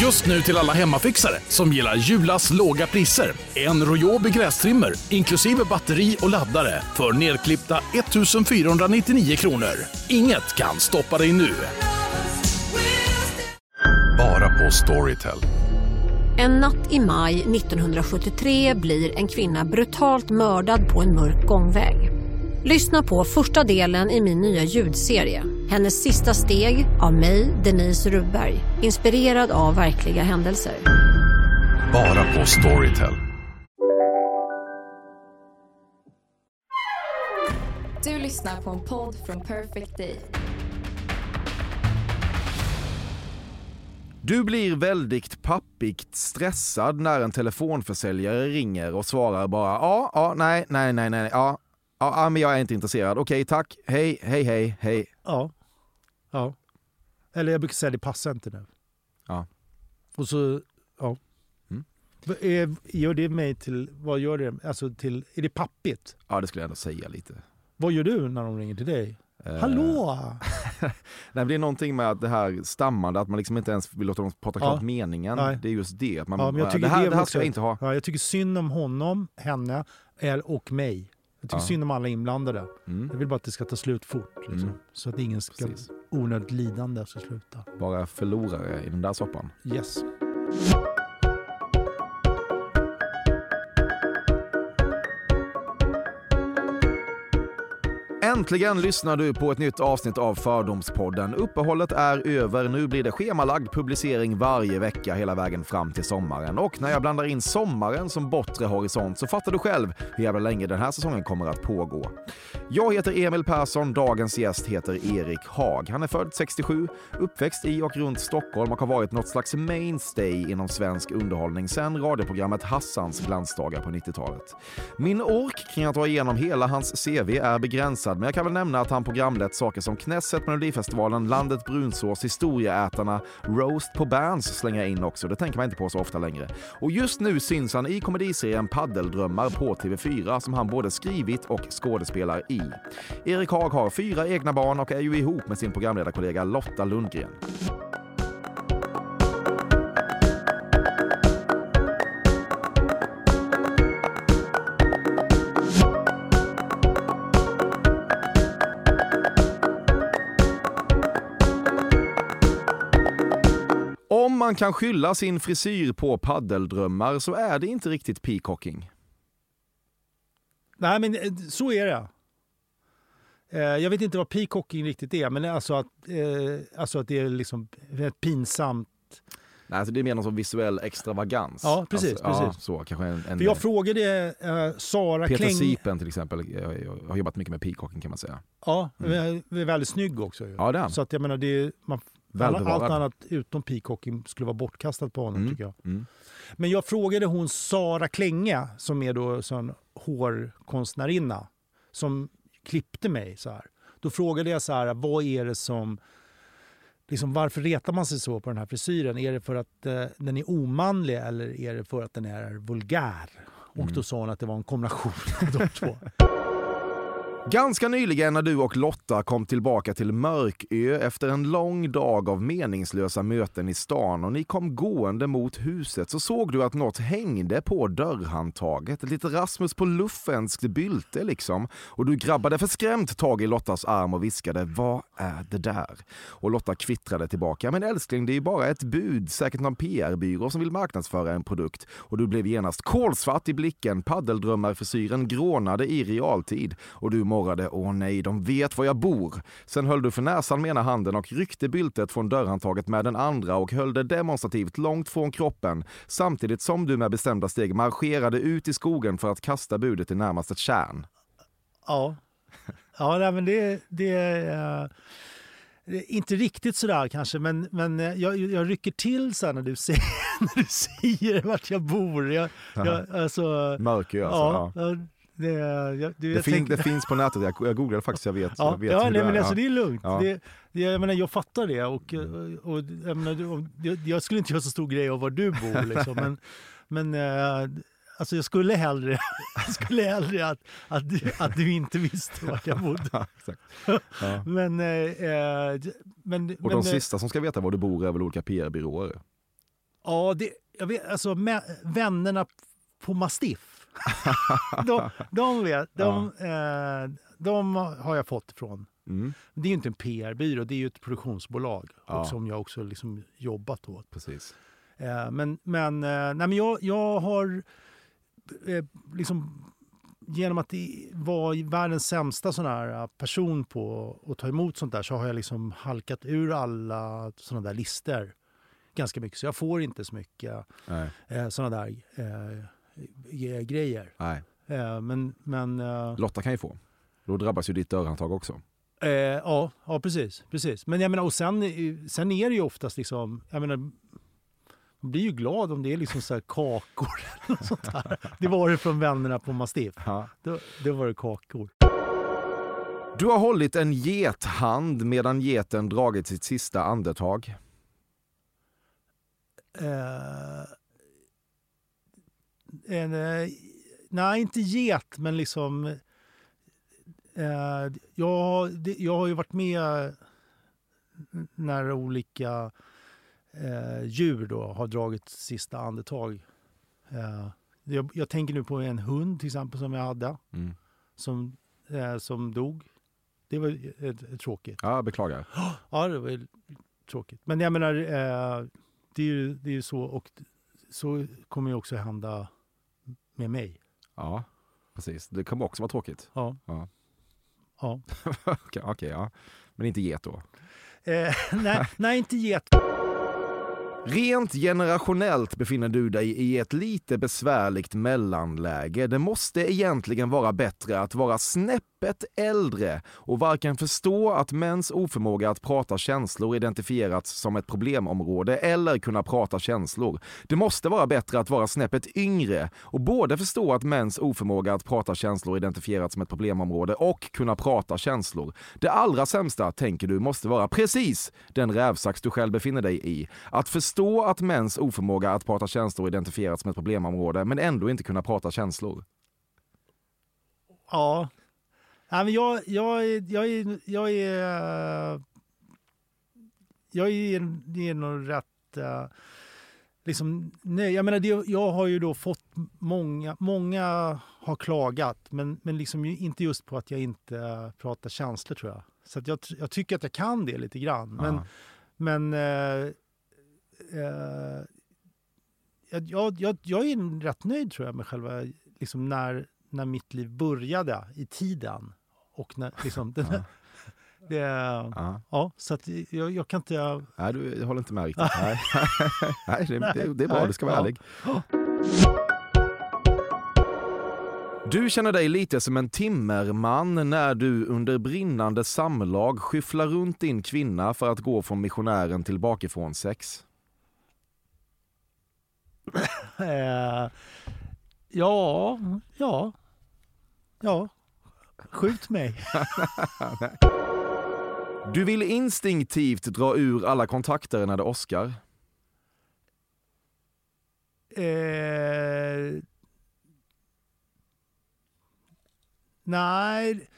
Just nu till alla hemmafixare som gillar Julas låga priser. En Royobi grästrimmer inklusive batteri och laddare för nedklippta 1 499 kronor. Inget kan stoppa dig nu. Bara på Storytel. En natt i maj 1973 blir en kvinna brutalt mördad på en mörk gångväg. Lyssna på första delen i min nya ljudserie. Hennes sista steg av mig, Denise Rubberg. Inspirerad av verkliga händelser. Bara på Storytel. Du lyssnar på en podd från Perfect Day. Du blir väldigt pappigt stressad när en telefonförsäljare ringer och svarar bara ja, ja, nej, nej, nej, nej, ja, ja, men jag är inte intresserad. Okej, tack, hej, hej, hej, hej. Ja. Ja. Eller jag brukar säga det passar inte nu. Ja. Och så, ja. Mm. Gör det mig till, vad gör det? Alltså till, är det pappigt? Ja, det skulle jag ändå säga lite. Vad gör du när de ringer till dig? Eh, Hallå! Nej, det är någonting med att det här stammande, att man liksom inte ens vill låta dem prata klart Ja. meningen. Nej. Det är just det. Att Man, Ja, men jag tycker det här, det det här ska jag inte ha. Ja, jag tycker synd om honom, henne och mig. Jag tycker Ja. synd om alla inblandade. Mm. Jag vill bara att det ska ta slut fort. Liksom. Mm. Så att ingen ska Precis. onödigt lidande ska sluta. Bara förlorare i den där soppan. Yes. Äntligen lyssnar du på ett nytt avsnitt av Fördomspodden. Uppehållet är över. Nu blir det schemalagd publicering varje vecka hela vägen fram till sommaren. Och när jag blandar in sommaren som bortre horisont så fattar du själv hur jävla länge den här säsongen kommer att pågå. Jag heter Emil Persson, dagens gäst heter Erik Haag. Han är född 67, uppväxt i och runt Stockholm och har varit något slags mainstay inom svensk underhållning sedan radioprogrammet Hassans glansdagar på 90-talet. Min ork kring att dra igenom hela hans CV är begränsad, men jag kan väl nämna att han programlett saker som Knesset, Melodifestivalen, Landet Brunsås, Historieätarna, Roast på Berns slänger jag in också. Det tänker man inte på så ofta längre. Och just nu syns han i komediserien Paddeldrömmar på TV4 som han både skrivit och skådespelar i. Erik Haag har fyra egna barn och är ju ihop med sin programledarkollega Lotta Lundgren. Man kan skylla sin frisyr på paddeldrömmar så är det inte riktigt peacocking. Nej, men eh, så är det. Eh, Jag vet inte vad peacocking riktigt är, men alltså att, eh, alltså att det är liksom pinsamt. Nej, alltså det är mer någon sån visuell extravagans. Ja, precis, Alltså, Ja, precis. så, kanske en, en För jag frågade eh, Sara Peter Kläng... Sipen till exempel jag, jag har jobbat mycket med peacocking kan man säga. Ja, mm. väldigt snygg också. Ja, det är. Så att jag menar, det är, man. Allt annat utom peacocking skulle vara bortkastat på honom Mm. tycker jag. Mm. Men jag frågade hon Sara Klänge som är då sån hårkonstnärinna som klippte mig så här. Då frågade jag så här, vad är det som Liksom, varför retar man sig så på den här frisyren? Är det för att eh, den är omanlig eller är det för att den är vulgär? Och Mm. då sa hon att det var en kombination av de två. Ganska nyligen när du och Lotta kom tillbaka till Mörkö efter en lång dag av meningslösa möten i stan och ni kom gående mot huset så såg du att något hängde på dörrhandtaget. Ett litet Rasmus på luffenskt bylte liksom. Och du grabbade förskrämt tag i Lottas arm och viskade “Vad är det där?” Och Lotta kvittrade tillbaka “Men älskling, det är ju bara ett bud, säkert någon PR-byrå som vill marknadsföra en produkt.” Och du blev genast kolsvart i blicken, paddeldrömmarfrisyren grånade i realtid och du morrade “Åh nej, de vet var jag bor”. Sen höll du för näsan med ena handen och ryckte byltet från dörrhandtaget med den andra och höll det demonstrativt långt från kroppen samtidigt som du med bestämda steg marscherade ut i skogen för att kasta budet i närmaste tjärn. Ja, ja men det, det, är, det är inte riktigt sådär kanske, men, men eh, jag, jag rycker till så när du säger, när du säger vart jag bor. Jag, jag, alltså, Mörkö alltså. ja, Ja. Det, jag, det, Det, fin, tänkte- det finns på nätet, jag, jag googlade faktiskt, jag vet, Ja, jag vet ja hur nej, det men är. alltså, det är lugnt. Ja. Det, det, jag, menar, jag fattar det. Och, och, jag, menar, du- jag, skulle inte göra så stor grej av var du bor. Liksom, men men eh, alltså, jag skulle hellre, jag skulle hellre att, att, du, att du inte visste vart jag bodde. Ja, exakt. Ja. Men, eh, eh, men, Och men, de eh, sista som ska veta var du bor är väl olika PR-byråer? Ja, det, jag vet, alltså mä, vännerna på Mastiff. De, de vet, de, eh, de har jag fått ifrån. Mm, Det är ju inte en PR-byrå, det är ju ett produktionsbolag Ja. som jag också liksom jobbat åt. precis. Eh, men men, eh, nej, men jag, jag har eh, liksom genom att det var världens sämsta sån här person på att ta emot sånt där så har jag liksom halkat ur alla såna där listor ganska mycket. Så jag får inte så mycket eh, såna där eh, ge- grejer. nej. Eh, men men eh, Lotta kan ju få. Då drabbas ju ditt dörrhandtag också. Eh, ja, ja, precis. precis. Men jag menar, och sen, eh, sen är det ju oftast liksom, jag menar, man blir ju glad om det är liksom så här kakor eller sånt där. Det var det från vännerna på Mastiff. Ja. Då, då var det kakor. Du har hållit en gethand medan geten dragit sitt sista andetag. Eh, en, eh, nej, inte get, men liksom... Eh, jag, det, jag har ju varit med när olika eh, djur då har dragit sista andetag. Eh, jag, jag tänker nu på en hund till exempel som jag hade, Mm. som, eh, som dog. Det var ett tråkigt. Ja, beklagar. Ja, det var tråkigt. Men jag menar, eh, det är ju, det är så och så kommer ju också hända med mig. Ja, precis. Det kommer också vara tråkigt. Ja. Ja. ja. Okej, okej, ja. Men inte get då. Eh, nej, nej, inte get. Rent generationellt befinner du dig i ett lite besvärligt mellanläge. Det måste egentligen vara bättre att vara snäppet äldre och varken förstå att mäns oförmåga att prata känslor identifierats som ett problemområde eller kunna prata känslor. Det måste vara bättre att vara snäppet yngre och både förstå att mäns oförmåga att prata känslor identifierats som ett problemområde och kunna prata känslor. Det allra sämsta, tänker du, måste vara precis den rävsax du själv befinner dig i. Att förstå att mäns oförmåga att prata känslor identifierats som ett problemområde, men ändå inte kunna prata känslor. Ja. Nej, men jag, jag, är- jag, är, jag är... Jag är, det är nog rätt... eh, Liksom, nej, jag menar, det, jag har ju då fått många... Många har klagat, men, men liksom inte just på att jag inte pratar känslor, tror jag. Så jag, jag tycker att jag kan det lite grann. Men, men eh, eh, jag, jag, jag, jag är rätt nöjd tror jag med själva, liksom när, när mitt liv började i tiden. Och när, liksom, den, det, Ja. ja, så att jag, jag kan inte... Nej, du jag håller inte med riktigt. Nej, Nej det, det, det är bra, du ska vara Ja. ärlig. Du känner dig lite som en timmerman när du under brinnande samlag skyfflar runt din kvinna för att gå från missionären till bakifrån sex. Eh, ja, ja, ja. Skjut mig. Du vill instinktivt dra ur alla kontakter när det åskar. Eh, nej.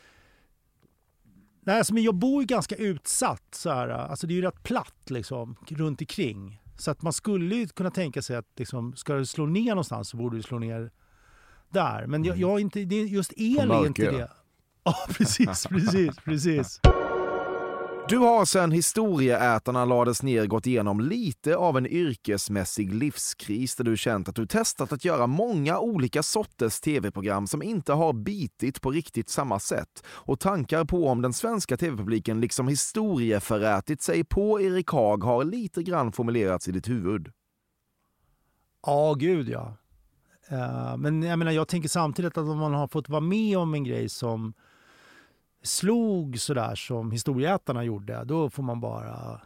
Nej, alltså, men jag bor ju ganska utsatt. Så här, alltså, det är ju rätt platt liksom, runt omkring. Så att man skulle ju kunna tänka sig att liksom, ska du slå ner någonstans så borde du slå ner där. Men jag, jag är inte, det just el är inte det. Ja, precis, precis, precis. Du har sedan historieätarna lades ner gått igenom lite av en yrkesmässig livskris där du känt att du testat att göra många olika sorters tv-program som inte har bitit på riktigt samma sätt och tankar på om den svenska tv-publiken liksom historieförätit sig på Erik Haag har lite grann formulerats i ditt huvud. Ja, gud ja. Eh, men jag menar, jag tänker samtidigt att om man har fått vara med om en grej som slog sådär som historieätarna gjorde, då får man bara...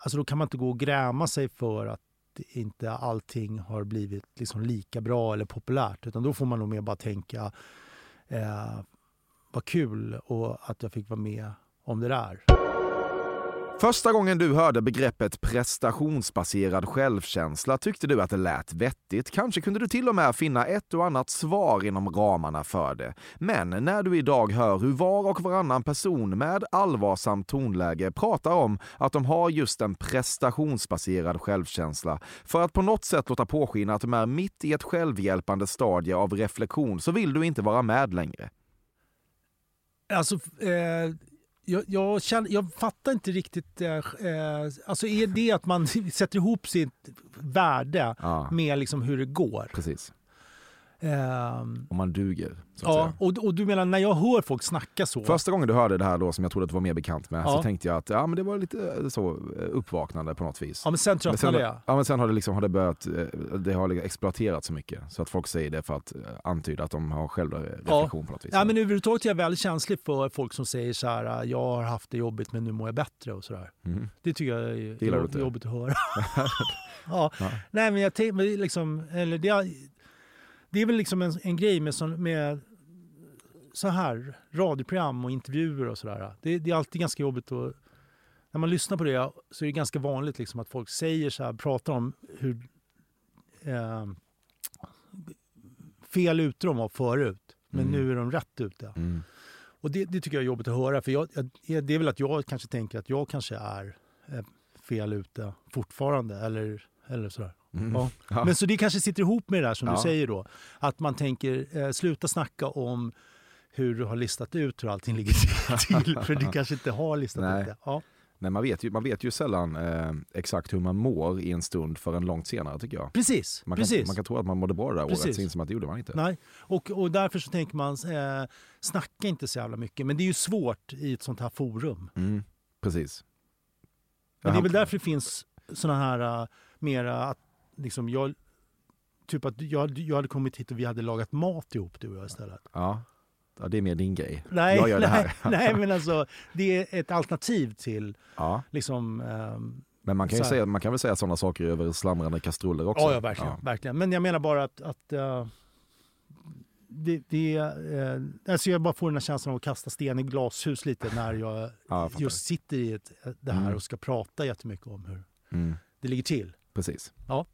Alltså då kan man inte gå och gräma sig för att inte allting har blivit liksom lika bra eller populärt. Utan då får man nog mer bara tänka, eh, vad kul och att jag fick vara med om det där. Första gången du hörde begreppet prestationsbaserad självkänsla tyckte du att det lät vettigt. Kanske kunde du till och med finna ett och annat svar inom ramarna för det. Men när du idag hör hur var och varannan person med allvarsamt tonläge pratar om att de har just en prestationsbaserad självkänsla för att på något sätt låta påskina att de är mitt i ett självhjälpande stadie av reflektion så vill du inte vara med längre. Alltså, eh, jag, jag, känner, jag fattar inte riktigt. Eh, eh, alltså är det att man sätter ihop sitt värde Ja. med liksom hur det går? Precis. Ehm, Om man duger. Så ja, och, och du menar när jag hör folk snacka så? Första gången du hörde det här då som jag trodde att du var mer bekant med så Ja. tänkte jag att ja, men det var lite eh, så eh, uppvaknande på något vis. ja, men sen tröttnade jag. ja, men sen har det, liksom, har det börjat, eh, det har liksom exploaterat så mycket så att folk säger det för att antyda att de har själva reflektion på något vis. Ja, men överhuvudtaget är jag väldigt känslig för folk som säger så här, jag har haft det jobbigt men nu mår jag bättre och sådär. Mhm. Det tycker jag är gillar du jobb, inte? jobbigt att höra. ja. Ja. Nej, men jag tänker liksom, eller det, det är väl liksom en, en grej med, sån, med så här radioprogram och intervjuer och sådär. Det, det är alltid ganska jobbigt att när man lyssnar på det så är det ganska vanligt liksom att folk säger så här, pratar om hur eh, fel ute de var förut. Men Mm. nu är de rätt ute. Mm. Och det, det tycker jag är jobbigt att höra. För jag, jag, det är väl att jag kanske tänker att jag kanske är eh, fel ute fortfarande. Eller, eller sådär. Mm. Ja. Ja. Men så det kanske sitter ihop med det där som Ja. du säger då. Att man tänker, eh, sluta snacka om hur du har listat ut hur allting ligger till. för du kanske inte har listat Nej. ut det. Ja. Nej, man, vet ju, man vet ju sällan eh, exakt hur man mår i en stund förrän långt senare tycker jag. Precis, Man kan, precis. man kan tro att man mådde bra det där året, Precis. så inser man att det gjorde man inte. Nej. Och, och därför så tänker man, eh, snacka inte så jävla mycket. Men det är ju svårt i ett sånt här forum. Mm. Precis. Men det är väl därför det finns såna här uh, mera att liksom jag typ att jag, jag hade kommit hit och vi hade lagat mat ihop du och jag istället. Ja. ja, det är mer din grej. Nej, jag gör det nej, här. nej men alltså det är ett alternativ till Ja. liksom ehm, Men man kan, ju säga, man kan väl säga sådana saker över slamrande kastruller också? ja, ja verkligen, verkligen. Men jag menar bara att, att uh, det, det uh, alltså jag bara får den här känslan av att kasta sten i glashus lite när jag Ja, just sitter i ett, det här Mm. och ska prata jättemycket om hur Mm. det ligger till. Precis. Ja.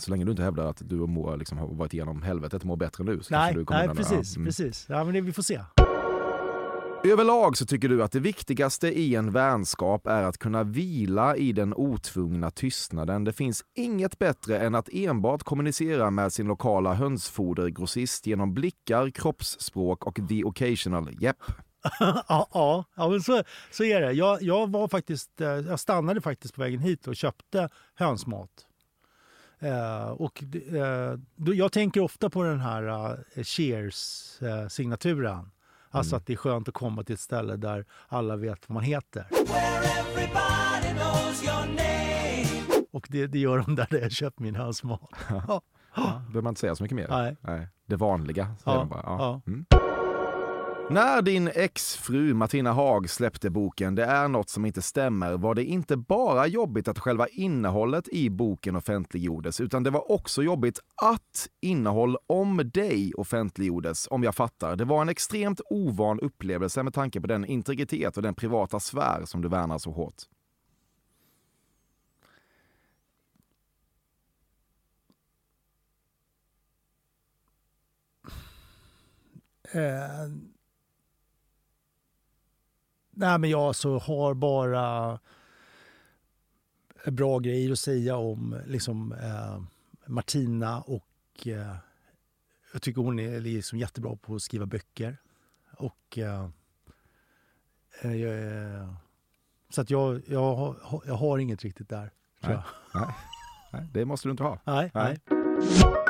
Så länge du inte hävdar att du och Moa liksom har varit igenom helvetet och mår bättre nu så Nej, du kommer nej precis, mm. precis. Ja, men det, vi får se. Överlag så tycker du att det viktigaste i en vänskap är att kunna vila i den otvungna tystnaden. Det finns inget bättre än att enbart kommunicera med sin lokala hönsfodergrossist genom blickar, kroppsspråk och the occasional jepp. ja, ja, ja men så, så är det. Jag, jag, var faktiskt, eh, jag stannade faktiskt på vägen hit och köpte hönsmat. Eh, och, eh, då, jag tänker ofta på den här eh, Cheers-signaturen. Alltså att det är skönt att komma till ett ställe där alla vet vad man heter. Och det, det gör de där, där jag köpt min hönsmat. Ja. Ja, behöver man inte säga så mycket mer. Nej. Det vanliga säger Ja, man bara. Ja. ja. Mm. När din exfru Martina Haag släppte boken Det är något som inte stämmer var det inte bara jobbigt att själva innehållet i boken offentliggjordes utan det var också jobbigt att innehåll om dig offentliggjordes, om jag fattar. Det var en extremt ovan upplevelse med tanke på den integritet och den privata sfär som du värnar så hårt. Uh nej, men jag så har bara bra grejer att säga om liksom, eh, Martina och eh, jag tycker hon är liksom jättebra på att skriva böcker. Och eh, eh, så att jag, jag, har, jag har inget riktigt där. Nej. Nej, nej, det måste du inte ha. Nej, Nej. nej.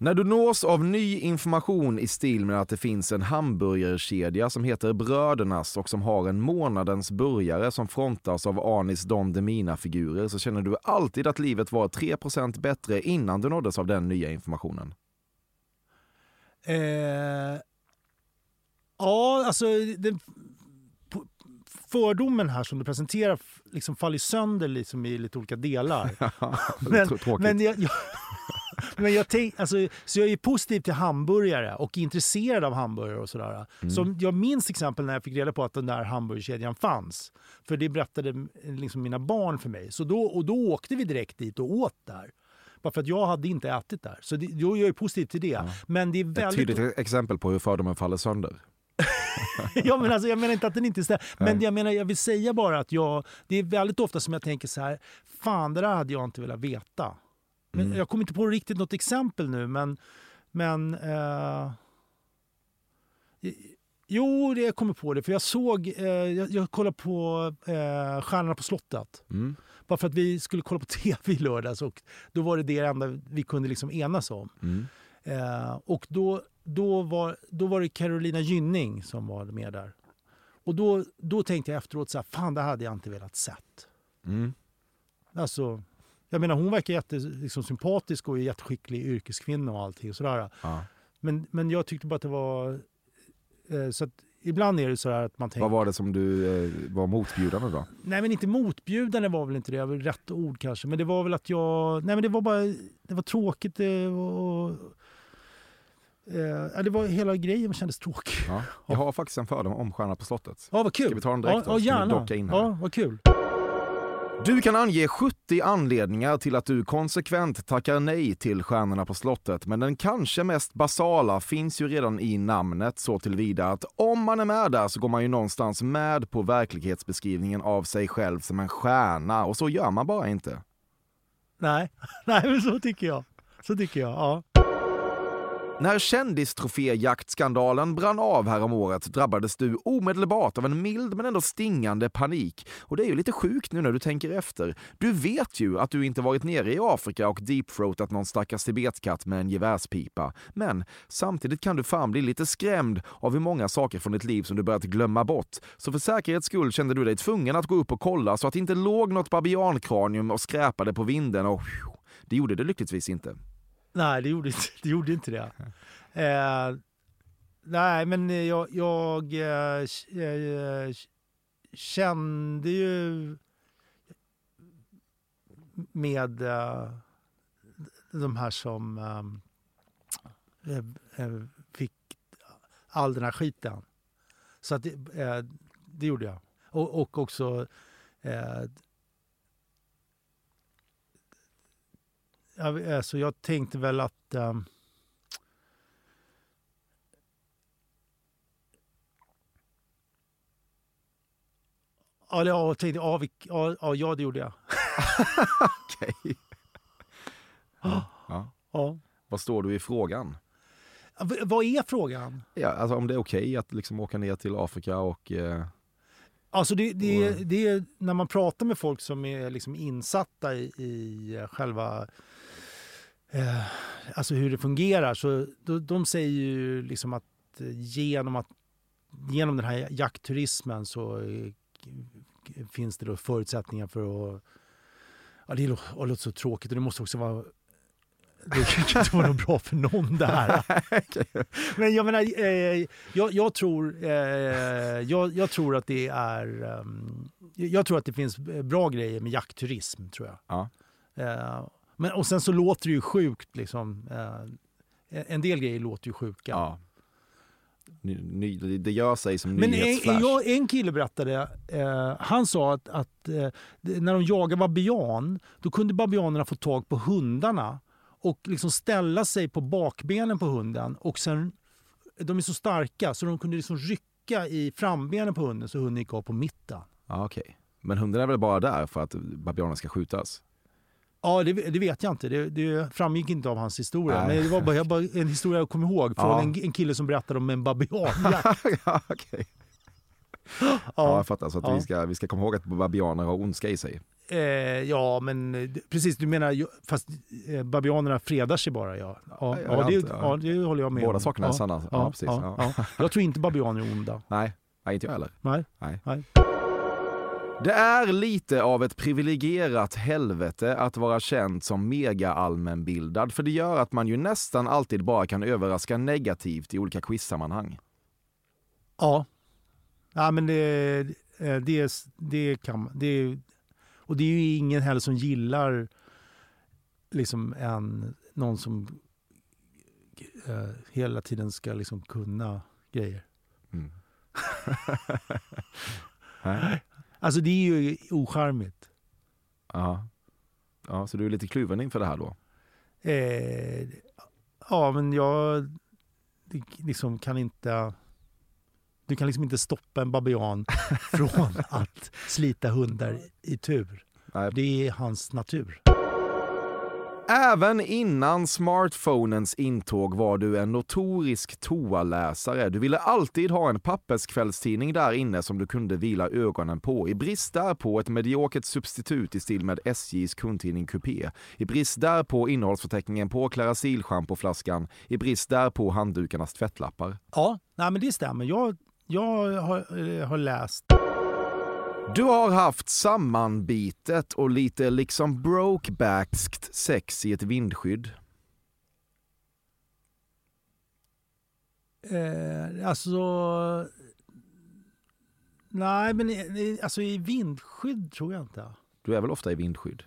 När du nås av ny information i stil med att det finns en hamburgerkedja som heter Brödernas och som har en månadens burgare som frontas av Anis Don Demina-figurer så känner du alltid att livet var 3% bättre innan du nåddes av den nya informationen. Eh, ja, alltså den, fördomen här som du presenterar liksom faller sönder liksom i lite olika delar. men, men jag, jag, men jag tänk, alltså, så jag är positiv till hamburgare och intresserad av hamburgare och sådär. Mm. Så jag minns till exempel när jag fick reda på att den där hamburgerkedjan fanns. För det berättade liksom mina barn för mig. Så då, och då åkte vi direkt dit och åt där. Bara för att jag hade inte ätit där. Så det, då är jag positiv till det. Men det är Ett väldigt... tydligt exempel på hur fördomen faller sönder. ja, men alltså, jag menar inte att den inte stämmer. Men jag, menar, jag vill säga bara att jag, det är väldigt ofta som jag tänker så här, fan det där hade jag inte velat veta. Men Mm. Jag kommer inte på riktigt något exempel nu, men... men eh, jo, det jag kommer på det. För jag såg, eh, jag, jag kollade på eh, Stjärnorna på slottet. Mm. Bara för att vi skulle kolla på tv i lördags och då var det det enda vi kunde liksom enas om. Mm. Eh, och då, då, var, då var det Carolina Gynning som var med där. Och då, då tänkte jag efteråt så här, fan det hade jag inte velat sett. Mm. Alltså, jag menar hon verkar jättesympatisk liksom, sympatisk och jätteskicklig yrkeskvinna och allting. Sådär. Ja. Men, men jag tyckte bara att det var... Eh, så att ibland är det så att man tänker... Vad var det som du eh, var motbjudande då? Nej men inte motbjudande var väl inte det, det var rätt ord kanske. Men det var väl att jag... Nej men det var bara... Det var tråkigt det och... Eh, det var hela grejen kändes tråkig. Ja. Jag har faktiskt en fördom om Stjärna på slottet. Ja vad kul! Ska vi ta den direkt ja, då? ja, gärna. docka in här? ja, vad kul. Du kan ange 70 anledningar till att du konsekvent tackar nej till Stjärnorna på slottet, men den kanske mest basala finns ju redan i namnet så tillvida att om man är med där så går man ju någonstans med på verklighetsbeskrivningen av sig själv som en stjärna och så gör man bara inte. Nej, nej men så tycker jag. Så tycker jag, ja. När kändistroféjaktskandalen brann av häromåret drabbades du omedelbart av en mild men ändå stingande panik. Och det är ju lite sjukt nu när du tänker efter. Du vet ju att du inte varit nere i Afrika och deepthroatat någon stackars tibetkatt med en gevärspipa. Men samtidigt kan du fan bli lite skrämd av hur många saker från ditt liv som du börjat glömma bort. Så för säkerhets skull kände du dig tvungen att gå upp och kolla så att det inte låg något babiankranium och skräpade på vinden och det gjorde det lyckligtvis inte. Nej, det gjorde, inte- det gjorde inte det. Eh, nej, men jag, jag eh, eh kände ju med eh, de här som eh, eh, eh, fick all den här skiten. Så att det, eh, det gjorde jag. Och, och också jag, alltså jag tänkte väl att... ehm, Ja, jag tänkte, ja, vi, ja, ja, det gjorde jag. Okej. Ja. Ja. Ja. Vad står du i frågan? V- Vad är frågan? Ja, alltså om det är okej att liksom åka ner till Afrika och... Eh, Alltså det, det, Och- det är när man pratar med folk som är liksom insatta i, i själva eh, alltså hur det fungerar. Så de, de säger ju liksom att eh, genom, att genom den här jaktturismen så eh, finns det då förutsättningar för att... Ja, det lå- det låter så tråkigt och det måste också vara... Det kan inte vara något bra för någon där. Men jag menar, eh, jag, jag, tror, eh, jag, jag tror att det är... ehm, jag tror att det finns bra grejer med jaktturism, tror jag. Ja. Men, och sen så låter det ju sjukt, liksom. Eh, en del grejer låter ju sjuka. ja. Ny, det gör sig som Men en, nyhetsflash. jag, en kille berättade, eh, han sa att, att eh, när de jagar babian, då kunde babianerna få tag på hundarna och liksom ställa sig på bakbenen på hunden. Och sen, de är så starka så de kunde liksom rycka i frambenen på hunden så hunden gick av på mitten. Ja, okej. Men hunden är väl bara där för att babianen ska skjutas? Ja, det, det vet jag inte. Det, det framgick inte av hans historia. Nej. Men det var bara, bara en historia jag kommer ihåg från Ja. en, en kille som berättade om en babian. ja, okej. Ja, ja, jag fattar. Så att Ja. vi, ska, vi ska komma ihåg att babianer har ondska i sig. eh, ja, men precis. Du menar, fast eh, babianerna fredar sig bara. Ja, ja, Ja, det, ja. ja det håller jag med Båda om. sakerna är sanna. Ja, precis. Ja, Ja. ja. Jag tror inte babianer är onda. Nej. Nej, inte jag heller. Nej. Nej. Nej. Det är lite av ett privilegierat helvete att vara känd som mega allmänbildad för det gör att man ju nästan alltid bara kan överraska negativt i olika quizsammanhang. Ja. Ja, men det, eh, det, det kan. Det, och det är ju ingen heller som gillar liksom en, någon som eh, hela tiden ska liksom kunna grejer. Mm. Nej. Alltså det är ju ocharmigt. Ja. ja, så du är lite kluven inför det här då? Eh, ja, men jag liksom kan inte... Du kan liksom inte stoppa en babian från att slita hundar i tur. Nej. Det är hans natur. Även innan smartphonens intåg var du en notorisk toaläsare. Du ville alltid ha en papperskvällstidning där inne som du kunde vila ögonen på. I brist därpå ett mediokert substitut i stil med SJs kundtidning Coupé. I brist därpå innehållsförteckningen på Clarasil-schampoflaskan. I brist därpå handdukarnas tvättlappar. Ja, nej, men det stämmer. Jag, jag har, eh, har läst. Du har haft sammanbitet och lite liksom brokebackskt sex i ett vindskydd. Eh, alltså... Nej, men alltså i vindskydd tror jag inte. Du är väl ofta i vindskydd?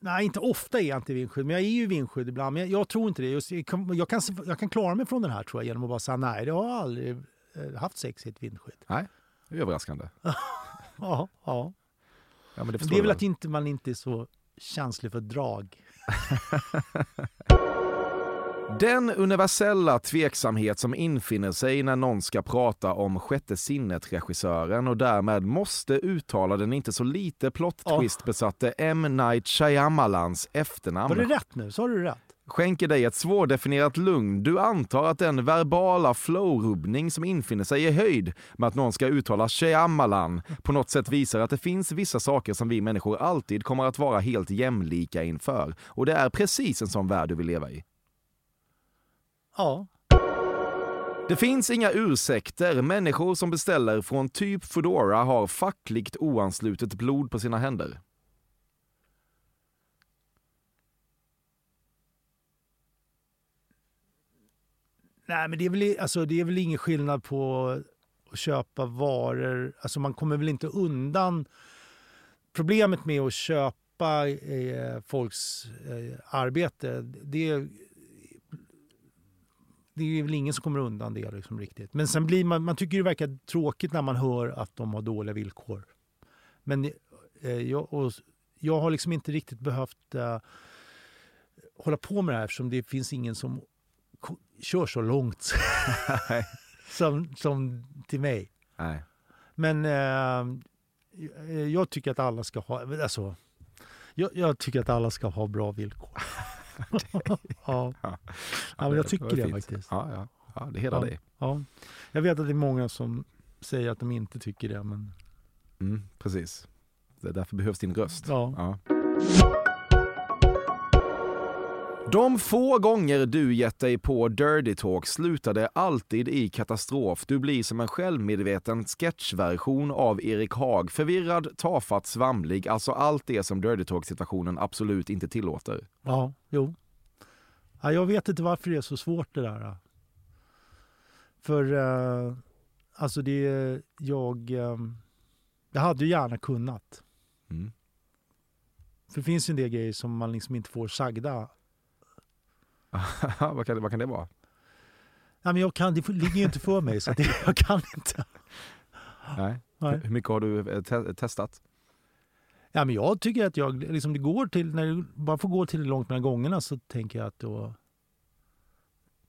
Nej, inte ofta är jag inte i vindskydd, men jag är ju i vindskydd ibland. Men jag, jag tror inte det. Just, jag, kan, jag, kan, jag kan klara mig från den här tror jag genom att bara säga nej, det har jag aldrig eh, haft sex i ett vindskydd. Nej, överraskande. Ja, ja. Ja, men det, Men det är väl att inte, man inte är så känslig för drag. Den universella tveksamhet som infinner sig när någon ska prata om sjätte sinnet-regissören och därmed måste uttala den inte så lite plot Ja. twist-besatte M. Night Shyamalans efternamn Var det rätt nu? Har du rätt? Skänker dig ett svårdefinierat lugn. Du antar att den verbala flow-rubbning som infinner sig i höjd med att någon ska uttala Shyamalan på något sätt visar att det finns vissa saker som vi människor alltid kommer att vara helt jämlika inför. Och det är precis en sån värld du vill leva i. Ja. Det finns inga ursäkter. Människor som beställer från typ Foodora har fackligt oanslutet blod på sina händer. Nej, men det är, väl, alltså, det är väl ingen skillnad på att köpa varor. Alltså, man kommer väl inte undan... Problemet med att köpa eh, folks eh, arbete, det, det är väl ingen som kommer undan det liksom, riktigt. Men sen blir man, man tycker det verkar tråkigt när man hör att de har dåliga villkor. Men eh, jag, och, jag har liksom inte riktigt behövt eh, hålla på med det här eftersom det finns ingen som kör så långt som, som till mig. Nej. Men eh, jag tycker att alla ska ha... Alltså, jag, jag tycker att alla ska ha bra villkor. ja. ja, men jag tycker det fint. faktiskt. Ja, ja. ja det hedrar Ja. dig. Ja. Jag vet att det är många som säger att de inte tycker det, men Mm, precis. Det är därför behövs din röst. ja. Ja. De få gånger du gett dig på Dirty Talk slutade alltid i katastrof. Du blir som en självmedveten sketchversion av Erik Haag. Förvirrad, tafatt, svamlig. Alltså allt det som Dirty Talk-situationen absolut inte tillåter. Ja, jo. Ja, jag vet inte varför det är så svårt det där. För eh, alltså det, jag, eh, jag hade ju gärna kunnat. Mm. För det finns ju en del grejer som man liksom inte får sagda. Vad, kan, vad kan det vara? Nej, men jag kan, det ligger ju inte för mig så det, jag kan inte. Nej. Nej. Hur mycket har du eh, te- testat? Ja, men jag tycker att jag, liksom det går till, när det bara får gå till långt mellan gångerna så tänker jag att då,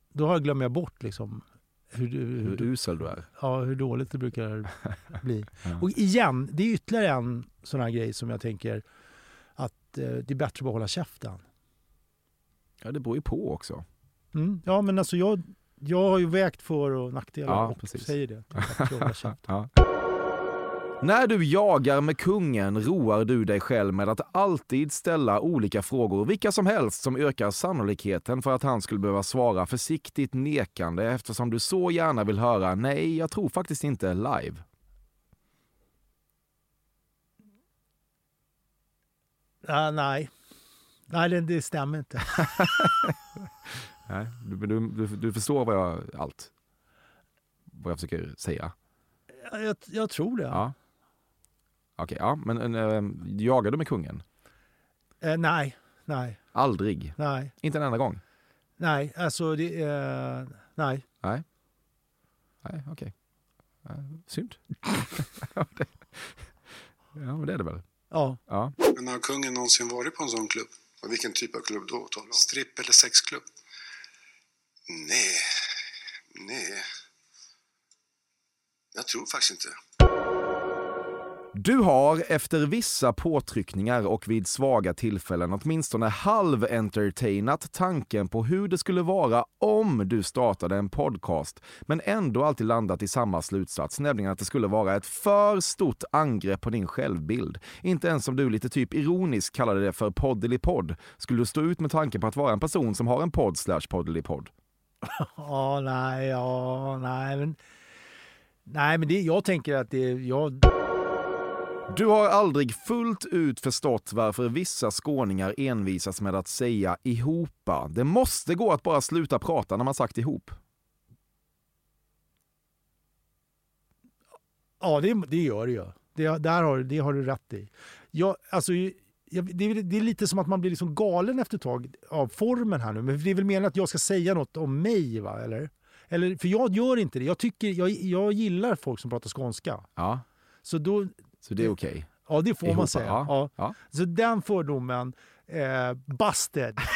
då har jag glömmer jag bort liksom hur, hur, Hur usel du är? ja, hur dåligt det brukar bli. Ja. Och igen, det är ytterligare en sån här grej som jag tänker, att eh, det är bättre att bara hålla käften. Ja, det beror ju på också. Mm. Ja, men alltså jag, jag har ju vägt för och nackdelar Ja, och precis. säger det. Ja. När du jagar med kungen roar du dig själv med att alltid ställa olika frågor, vilka som helst, som ökar sannolikheten för att han skulle behöva svara försiktigt nekande eftersom du så gärna vill höra nej, jag tror faktiskt inte live. Ah, nej, nej det, det stämmer inte. Nej, du, du, du, du förstår vad jag, allt vad jag försöker säga? Jag, jag tror det. Ja. Okej, ja, men äh, jagar du med kungen? Eh, nej, nej, Aldrig? nej, Inte en enda gång? nej. Alltså det eh, nej. Nej. Nej, okej. Ja, synd. ja, det, ja, men det är det väl. Ja. Ja. Men har kungen någonsin varit på en sån klubb? Och vilken typ av klubb då? Stripp eller sexklubb? Nej, nej. Jag tror faktiskt inte. Du har efter vissa påtryckningar och vid svaga tillfällen åtminstone halv-entertainat tanken på hur det skulle vara om du startade en podcast, men ändå alltid landat i samma slutsats, nämligen att det skulle vara ett för stort angrepp på din självbild. Inte ens om du lite typ ironiskt kallade det för poddelipodd skulle du stå ut med tanken på att vara en person som har en podd slash poddelipodd. Ja, nej, ja, nej, men nej, men det, jag tänker att det, jag, du har aldrig fullt ut förstått varför vissa skåningar envisas med att säga ihopa. Det måste gå att bara sluta prata när man sagt ihop. ja, det, det gör det ju. Det, där har, det har du rätt i. Jag, alltså, jag, det, är, det är lite som att man blir liksom galen efter ett tag av formen här nu. Men det är väl meningen att jag ska säga något om mig, va? Eller? Eller, för jag gör inte det. Jag, tycker, jag, jag gillar folk som pratar skånska. Ja, Så då, så det är okej. ja det får Ihopa, man säga. ja, Ja. ja. Så den fördomen, eh, busted.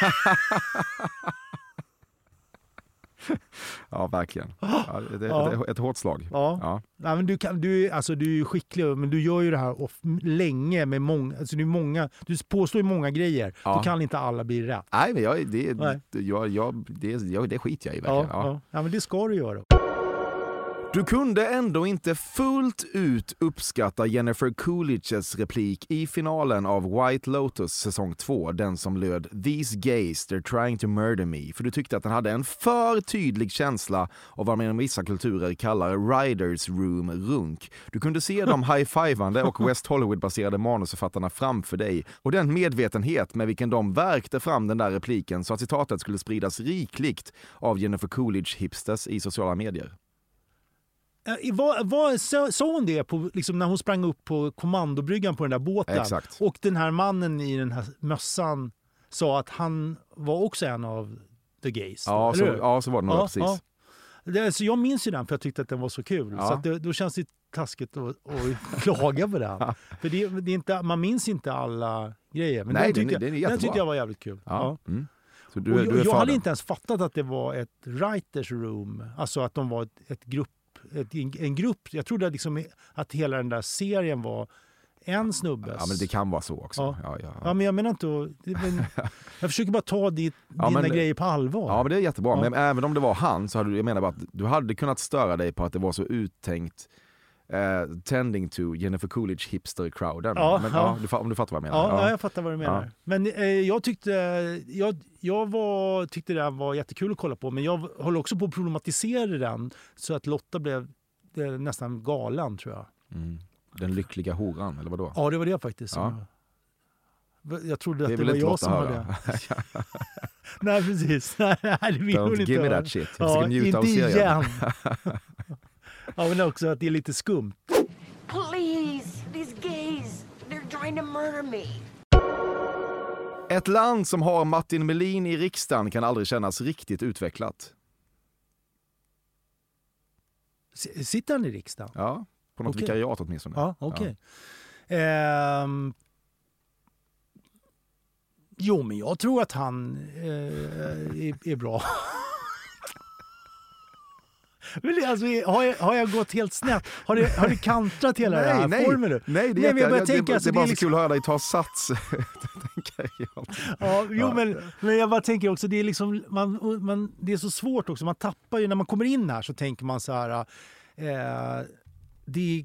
Ja, verkligen. Ja, det, Ja. Ett, ett hårt slag. Ja. Ja. Nej, men du, kan, du, alltså, du är ju skicklig, men du gör ju det här of, länge med många, alltså, är många, du påstår ju många grejer. Ja. Då kan inte alla bli rätt. Nej, men jag, det, Nej. jag, jag, det, jag, det skiter jag i verkligen. Ja. ja. ja, men det ska du göra. Du kunde ändå inte fullt ut uppskatta Jennifer Coolidges replik i finalen av White Lotus säsong 2, den som löd “These gays, they're trying to murder me”, för du tyckte att den hade en för tydlig känsla av vad man inom vissa kulturer kallar “riders room runk”. Du kunde se de high-fivande och West Hollywood-baserade manusförfattarna framför dig och den medvetenhet med vilken de värkte fram den där repliken så att citatet skulle spridas rikligt av Jennifer Coolidge-hipsters i sociala medier. Eh, Vad, vad, sa, hon det på, liksom, när hon sprang upp på kommandobryggan på den där båten? Exakt. Och den här mannen i den här mössan sa att han var också en av the gays. Ja, så, ja, så var det nog. Ja, precis. ja. Det, så jag minns ju den för jag tyckte att den var så kul. Ja. Så det, då känns det taskigt att, att klaga på den. För det, det är inte, man minns inte alla grejer. Men Nej, den, den tyckte den är jag, den tyckte jag var jävligt kul. Ja. Mm. Så du, jag jag hade inte ens fattat att det var ett writers room. Alltså att de var ett, ett grupp, en grupp. Jag trodde att liksom att hela den där serien var en snubbes. Ja, men det kan vara så också. Ja. Ja, ja, Ja, men jag menar inte Men jag försöker bara ta ditt, dina men- grejer på allvar. Ja, men det är jättebra. Men även om det var han så hade du, jag menar bara att du hade kunnat störa dig på att det var så uttänkt eh, tending to Jennifer Coolidge hipster-crowden. Ja, men, ja. ja. om du fattar vad jag menar. Ja, ja. jag fattar vad du menar. Men eh, jag tyckte jag, jag var, tyckte det var jättekul att kolla på, men jag håller också på att problematisera den så att Lotta blev eh, nästan galen, tror jag. Mm. Den lyckliga horan, eller vadå? Ja, det var det faktiskt. Ja. Som jag trodde Det att det, väl var inte jag som hade... Nej, precis. Nej, det vill hon Don't inte give me that shit. Jag försöker njuta inte av serien. igen. ja, men också att det är lite skumt. Please, these gays, they're trying to murder me. Ett land som har Martin Melin i riksdagen kan aldrig kännas riktigt utvecklat. S- Sitter han i riksdagen? Ja, på något Okej. vikariat åtminstone. Ja, okej. Ehm, jo, men jag tror att han eh, är, är bra. Alltså, har, jag, har jag gått helt snett? Har det, har det kantrat hela den här nej, formen nu? nej, det är Nej, jag tänka, det, alltså, det bara så liksom- kul att höra dig ta sats. Ja, jo, men, men jag bara tänker också, det är, liksom, man, man, det är så svårt också. Man tappar ju, när man kommer in här så tänker man så här... Eh, det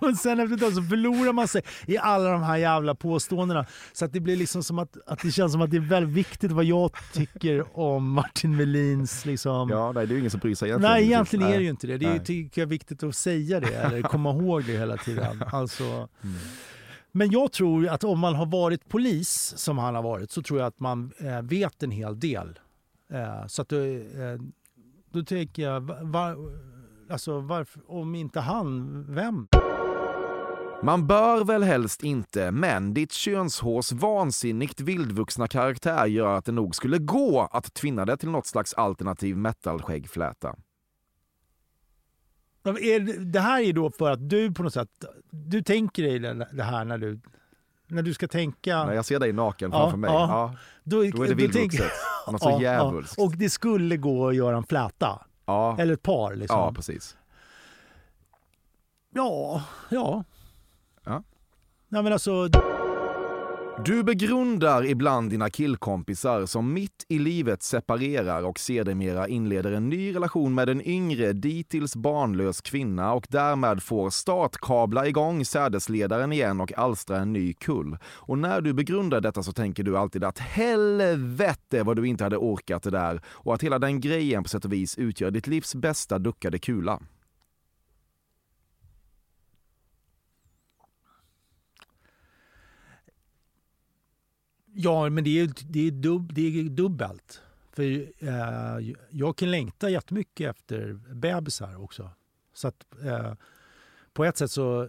Och sen efter ett tag så förlorar man sig i alla de här jävla påståendena. Så att det blir liksom som att, att det känns som att det är väldigt viktigt vad jag tycker om Martin Melins liksom... Ja, nej, det är ju ingen som bryr sig egentligen. Nej, egentligen är det ju inte det. Det är, tycker jag är viktigt att säga det, eller komma ihåg det hela tiden. Alltså, Mm. men jag tror att om man har varit polis, som han har varit, så tror jag att man eh, vet en hel del. Eh, så att då, eh, då tänker jag, va- var, alltså varför, om inte han, vem? Man bör väl helst inte, men ditt könshårs vansinnigt vildvuxna karaktär gör att det nog skulle gå att tvinna det till något slags alternativ metal-skäggfläta. Det- här är då för att du på något sätt, du tänker dig det här när du, när du ska tänka... När jag ser dig naken Ja, framför mig, ja. ja, då, då är det vildvuxet. Något så djävulskt. Och det skulle gå att göra en fläta. Ja, Eller ett par liksom. ja precis. Ja, ja. Ja. Nej men alltså, Du begrundar ibland dina killkompisar som mitt i livet separerar och sedermera inleder en ny relation med en yngre, dittills barnlös kvinna och därmed får startkabla igång sädesledaren igen och alstra en ny kull. Och när du begrundar detta så tänker du alltid att helvete vad du inte hade orkat det där och att hela den grejen på sätt och vis utgör ditt livs bästa duckade kula. Ja men det är, det är, dub, det är dubbelt. För eh, jag kan längta jättemycket efter bebisar också. Så att eh, på ett sätt så,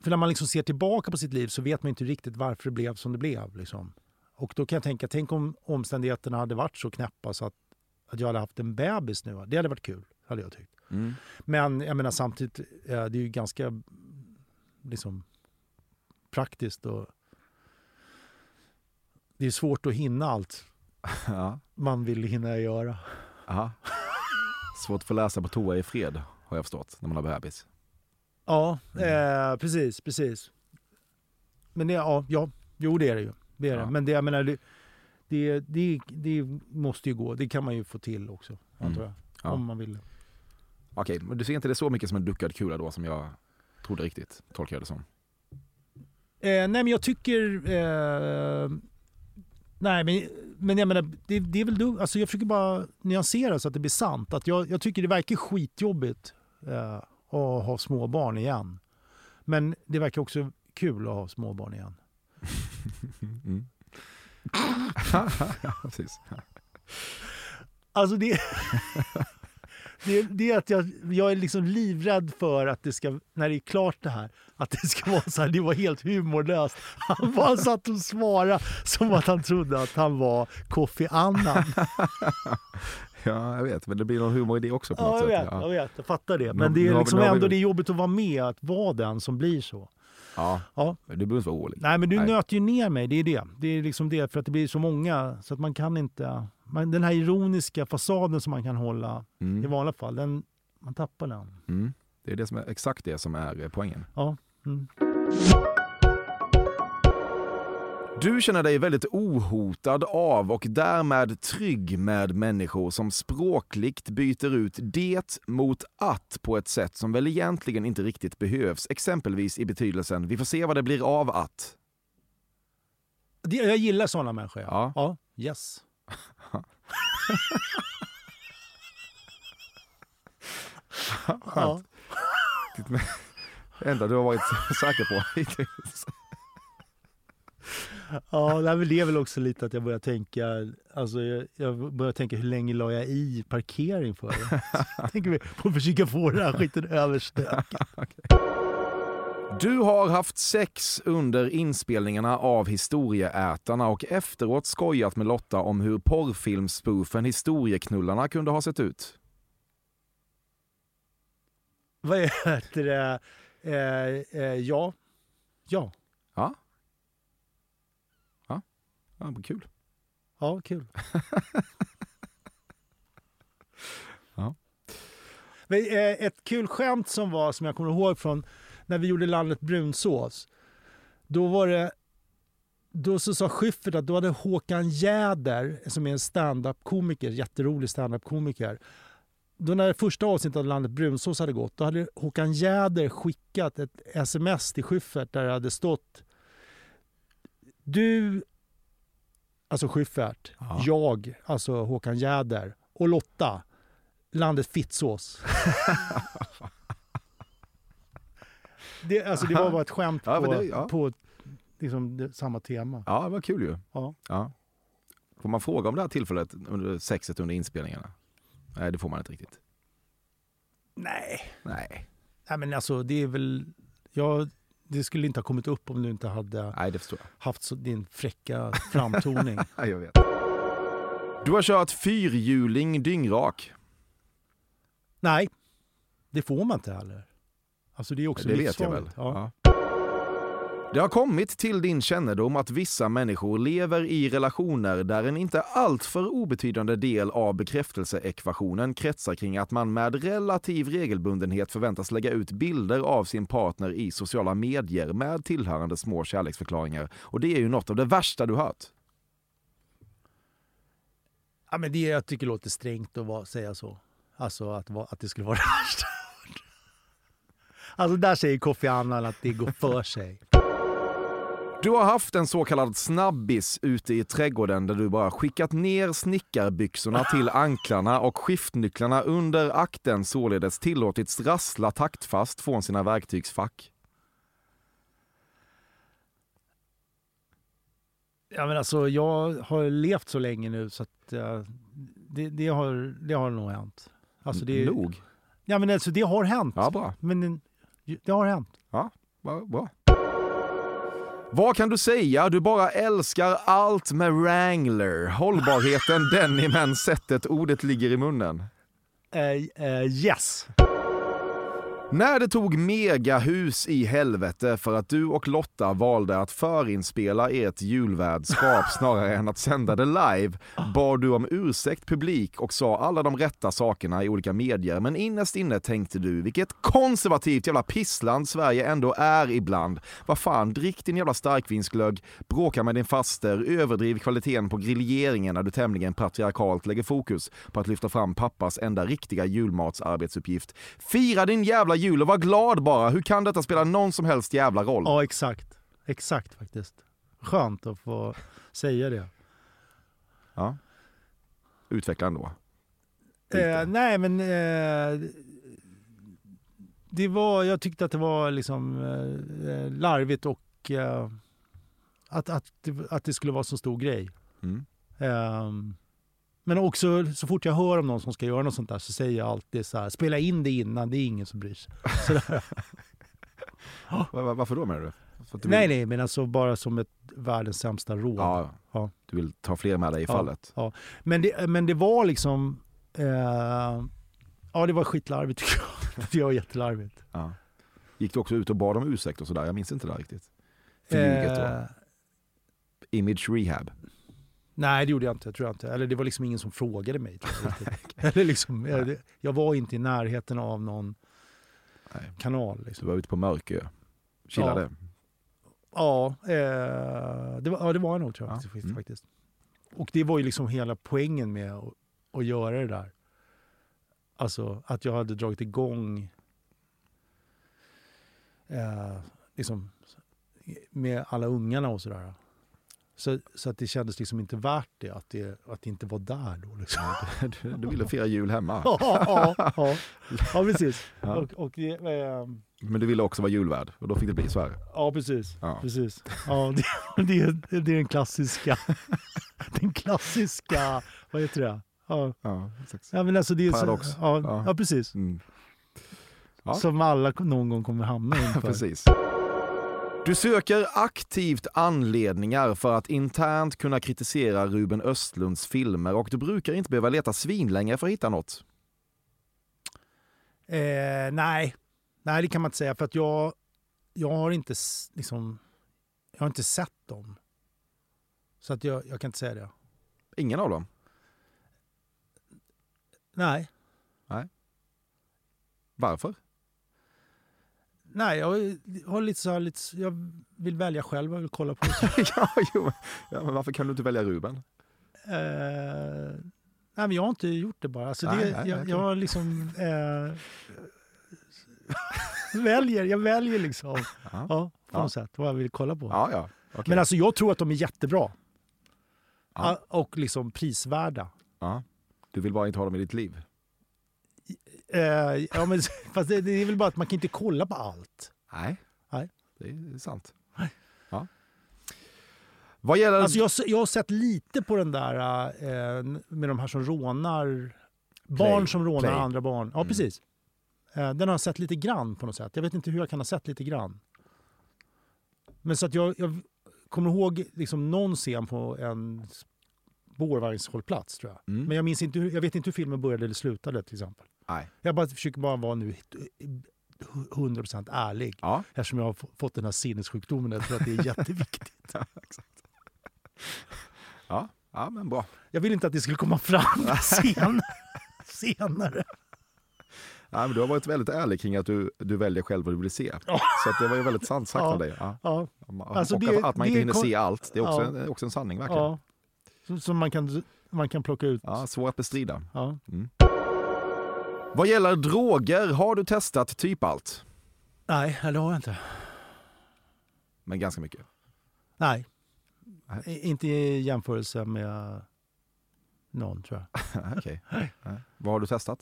för när man liksom ser tillbaka på sitt liv så vet man inte riktigt varför det blev som det blev. Liksom. Och då kan jag tänka, tänk om omständigheterna hade varit så knäppa så att, att jag hade haft en bebis nu. Det hade varit kul, hade jag tyckt. Mm. Men jag menar samtidigt, eh, det är ju ganska liksom, praktiskt och det är svårt att hinna allt Ja. man vill hinna göra. Aha. Svårt att få läsa på toa i fred, har jag förstått, när man har bebis. Ja, eh, precis, precis. Men det, ja, ja, jo det är det ju. Det är Ja. det. Men det, jag menar, det, det, det, det måste ju gå. Det kan man ju få till också, antar jag. Ja. Om man vill. Okej, men du ser inte det så mycket som en duckad kula då som jag trodde riktigt, tolkar jag det som. Eh, nej, men jag tycker... Eh, nej, men, men jag menar, det, det är väl dumt. Alltså, jag försöker bara nyansera så att det blir sant. Att jag, jag tycker det verkar skitjobbigt eh, att ha småbarn igen. Men det verkar också kul att ha småbarn igen. Mm. ja, precis. Alltså det... Det, det är att jag, jag är liksom livrädd för att det ska, när det är klart det här, att det ska vara så här, det var helt humorlöst. Han bara satt och svarade som att han trodde att han var Kofi Annan. Ja, jag vet, men det blir någon humor i det också på Ja, något jag sätt. vet, Ja. jag vet, jag fattar det. Nu- Men det nu är har vi- liksom vi- ändå det är jobbigt att vara med, att vara den som blir så. Ja. Ja. men du behöver inte vara orolig. Nej men du Nej. nöter ju ner mig, det är det. Det är liksom det, för att det blir så många så att man kan inte... Man, den här ironiska fasaden som man kan hålla i Mm. vanliga fall, den, man tappar den. Mm. Det är det som är, exakt det som är eh, poängen. Ja. Mm. Du känner dig väldigt ohotad av och därmed trygg med människor som språkligt byter ut det mot att på ett sätt som väl egentligen inte riktigt behövs. Exempelvis i betydelsen vi får se vad det blir av att. Jag gillar sådana människor. Ja. ja. Yes. Ja. Det enda du har varit säker på hittills. Ja, men det är väl också lite att jag börjar tänka, alltså jag, jag börjar tänka hur länge la jag i parkering för? Tänker på att försöka få den här skiten överstökad. Du har haft sex under inspelningarna av Historieätarna och efteråt skojat med Lotta om hur porrfilmsspoofen Historieknullarna kunde ha sett ut. Vad heter det? Eh, eh, ja. Ja. Ja. Ja, ja kul. Ja, kul. Ja. Eh, ett kul skämt som var, som jag kommer ihåg från när vi gjorde Landet brunsås. Då var det då så sa Schyffert att då hade Håkan Jäder, som är en stand-up-komiker, jätterolig stand-up-komiker. Då när det första avsnittet av Landet Brunsås hade gått, då hade Håkan Jäder skickat ett sms till Schyffert där det hade stått Du, alltså Schyffert, Ja. jag, alltså Håkan Jäder och Lotta, Landet Fittsås. det, alltså det var bara ett skämt Ja, på, det- ja. på liksom det, samma tema. Ja, det var kul ju. Ja. Ja. Får man fråga om det här tillfället under sexet under inspelningarna? Nej, det får man inte riktigt. Nej. Nej, Nej, men alltså det är väl... Ja, det skulle inte ha kommit upp om du inte hade Nej jag. haft så, din fräcka framtoning. Ja, jag vet. Du har kört fyrhjuling dyngrak. Nej, det får man inte heller. Alltså det är också Det vet jag väl. Ja. Ja. Det har kommit till din kännedom att vissa människor lever i relationer där en inte alltför obetydande del av bekräftelseekvationen kretsar kring att man med relativ regelbundenhet förväntas lägga ut bilder av sin partner i sociala medier med tillhörande små kärleksförklaringar. Och det är ju något av det värsta du hört. Ja, men det jag tycker låter strängt att säga så. Alltså att, att det skulle vara det värsta. Alltså där säger Kofi Annan att det går för sig. Du har haft en så kallad snabbis ute i trädgården där du bara skickat ner snickarbyxorna till anklarna och skiftnycklarna under akten således tillåtits rassla taktfast från sina verktygsfack. Ja, men alltså, jag har levt så länge nu så att eh, det, det, har, det har nog hänt. Alltså, det, Nog. Ja, men alltså, det har hänt. Ja, bra. Men det har hänt. Ja, bra. bra. Vad kan du säga? Du bara älskar allt med Wrangler. Hållbarheten, denimen, sättet ordet ligger i munnen. Eh, eh, yes. När det tog megahus i helvete för att du och Lotta valde att förinspela ert julvärdskap snarare än att sända det live bad du om ursäkt publik och sa alla de rätta sakerna i olika medier. Men innerst inne tänkte du, vilket konservativt jävla pissland Sverige ändå är ibland. Vad fan, drick din jävla starkvinsglögg, bråka med din faster, överdriv kvaliteten på grilleringen när du tämligen patriarkalt lägger fokus på att lyfta fram pappas enda riktiga julmatsarbetsuppgift. Fira din jävla jul och var glad bara. Hur kan detta spela någon som helst jävla roll? Ja, exakt. Exakt faktiskt. Skönt att få säga det. Ja. Utveckla ändå. Eh, nej, men eh, det var, jag tyckte att det var liksom eh, larvigt och eh, att, att, att det skulle vara så stor grej. Mm. Men också så fort jag hör om någon som ska göra något sånt där så säger jag alltid så här, spela in det innan, det är ingen som bryr sig. Sådär. Va- va- Varför då menar du? För du nej, vill... nej, men alltså bara som ett världens sämsta råd. Ja, Ja. du vill ta fler med dig i fallet. Ja. Men, det, men det var liksom... Eh, ja, det var skitlarvigt tycker jag. Det var jättelarvigt. Gick du också ut och bad om ursäkt och sådär? Jag minns inte det där riktigt. Då? Eh, Image rehab? Nej, det gjorde jag inte. Tror jag inte. Eller det var liksom ingen som frågade mig. Riktigt. Eller liksom, jag, det- jag var inte i närheten av någon Nej. kanal. Du Liksom. var ute på Mörkö? Chillade? Ja, eh, det var, ja, det var jag nog tror jag Ja, faktiskt, mm. faktiskt. Och det var ju liksom hela poängen med att, att göra det där. Alltså att jag hade dragit igång eh, liksom, med alla ungarna och sådär. Så, så att det kändes liksom inte värt det, att det, att det inte var där då. Liksom. Du, du ville fira jul hemma? ja, ja, ja. ja, precis. Ja. Och, och det, eh, Men du ville också vara julvärd och då fick det bli så här? Ja, precis. Ja. precis. Ja, det, det, är, det är den klassiska... Den klassiska... Vad heter det? Ja, Ja, ja men alltså det är Paradox. Så, ja, Ja. precis. Mm. Som alla någon gång kommer hamna inför. Precis. Du söker aktivt anledningar för att internt kunna kritisera Ruben Östlunds filmer och du brukar inte behöva leta svinlänge för att hitta något. Eh, nej. nej, det kan man inte säga. För att jag, jag har inte liksom... Jag har inte sett dem. Så att jag, jag kan inte säga det. Ingen av dem? Nej. Varför? Nej, jag har lite så här, lite, jag vill välja själv vad jag vill kolla på. ja, jo. ja, men varför kan du inte välja Ruben? Eh, nej, men jag har inte gjort det bara. Alltså, det, Nej, nej, jag, jag har liksom... Eh, väljer, jag väljer liksom. Ja. Ja, på Ja. något sätt vad jag vill kolla på. Ja, ja. okej. Men alltså jag tror att de är jättebra. Ja. Ja, Och liksom prisvärda. ja. Du vill bara inte ha dem i ditt liv? Eh, ja, men, fast det, det är väl bara att man kan inte kolla på allt. Nej. Nej. Det är sant. Nej. Ja. Vad gäller... Alltså jag, jag har sett lite på den där eh, med de här som rånar barn som rånar Play. andra barn. Ja, Mm. precis. Eh, den har jag sett lite grann på något sätt. Jag vet inte hur jag kan ha sett lite grann. Men så att jag, jag kommer ihåg liksom någon scen på en spårvagnshållplats tror jag. Mm. Men jag, minns inte hur, jag vet inte hur filmen började eller slutade till exempel. Nej. Jag bara försöker bara vara nu 100% ärlig. Ja. Eftersom jag har fått den här sinnessjukdomen. Jag tror att det är jätteviktigt. ja, exakt. Ja, ja, men bra. Jag vill inte att det skulle komma fram sen, senare. Ja, men du har varit väldigt ärlig kring att du, du väljer själv vad du vill se. Ja. Så att det var ju väldigt sant sagt Ja. av dig. Ja. Ja, Alltså, och det- att man inte hinner se allt, det är också, en, också en sanning verkligen. Som, som man, kan, man kan plocka ut. Ja, svår att bestrida. Ja. Vad gäller droger, har du testat typ allt? Nej, det har jag inte. Men ganska mycket. Nej. Nej. Inte i jämförelse med någon tror jag. Okej. Nej. Vad har du testat?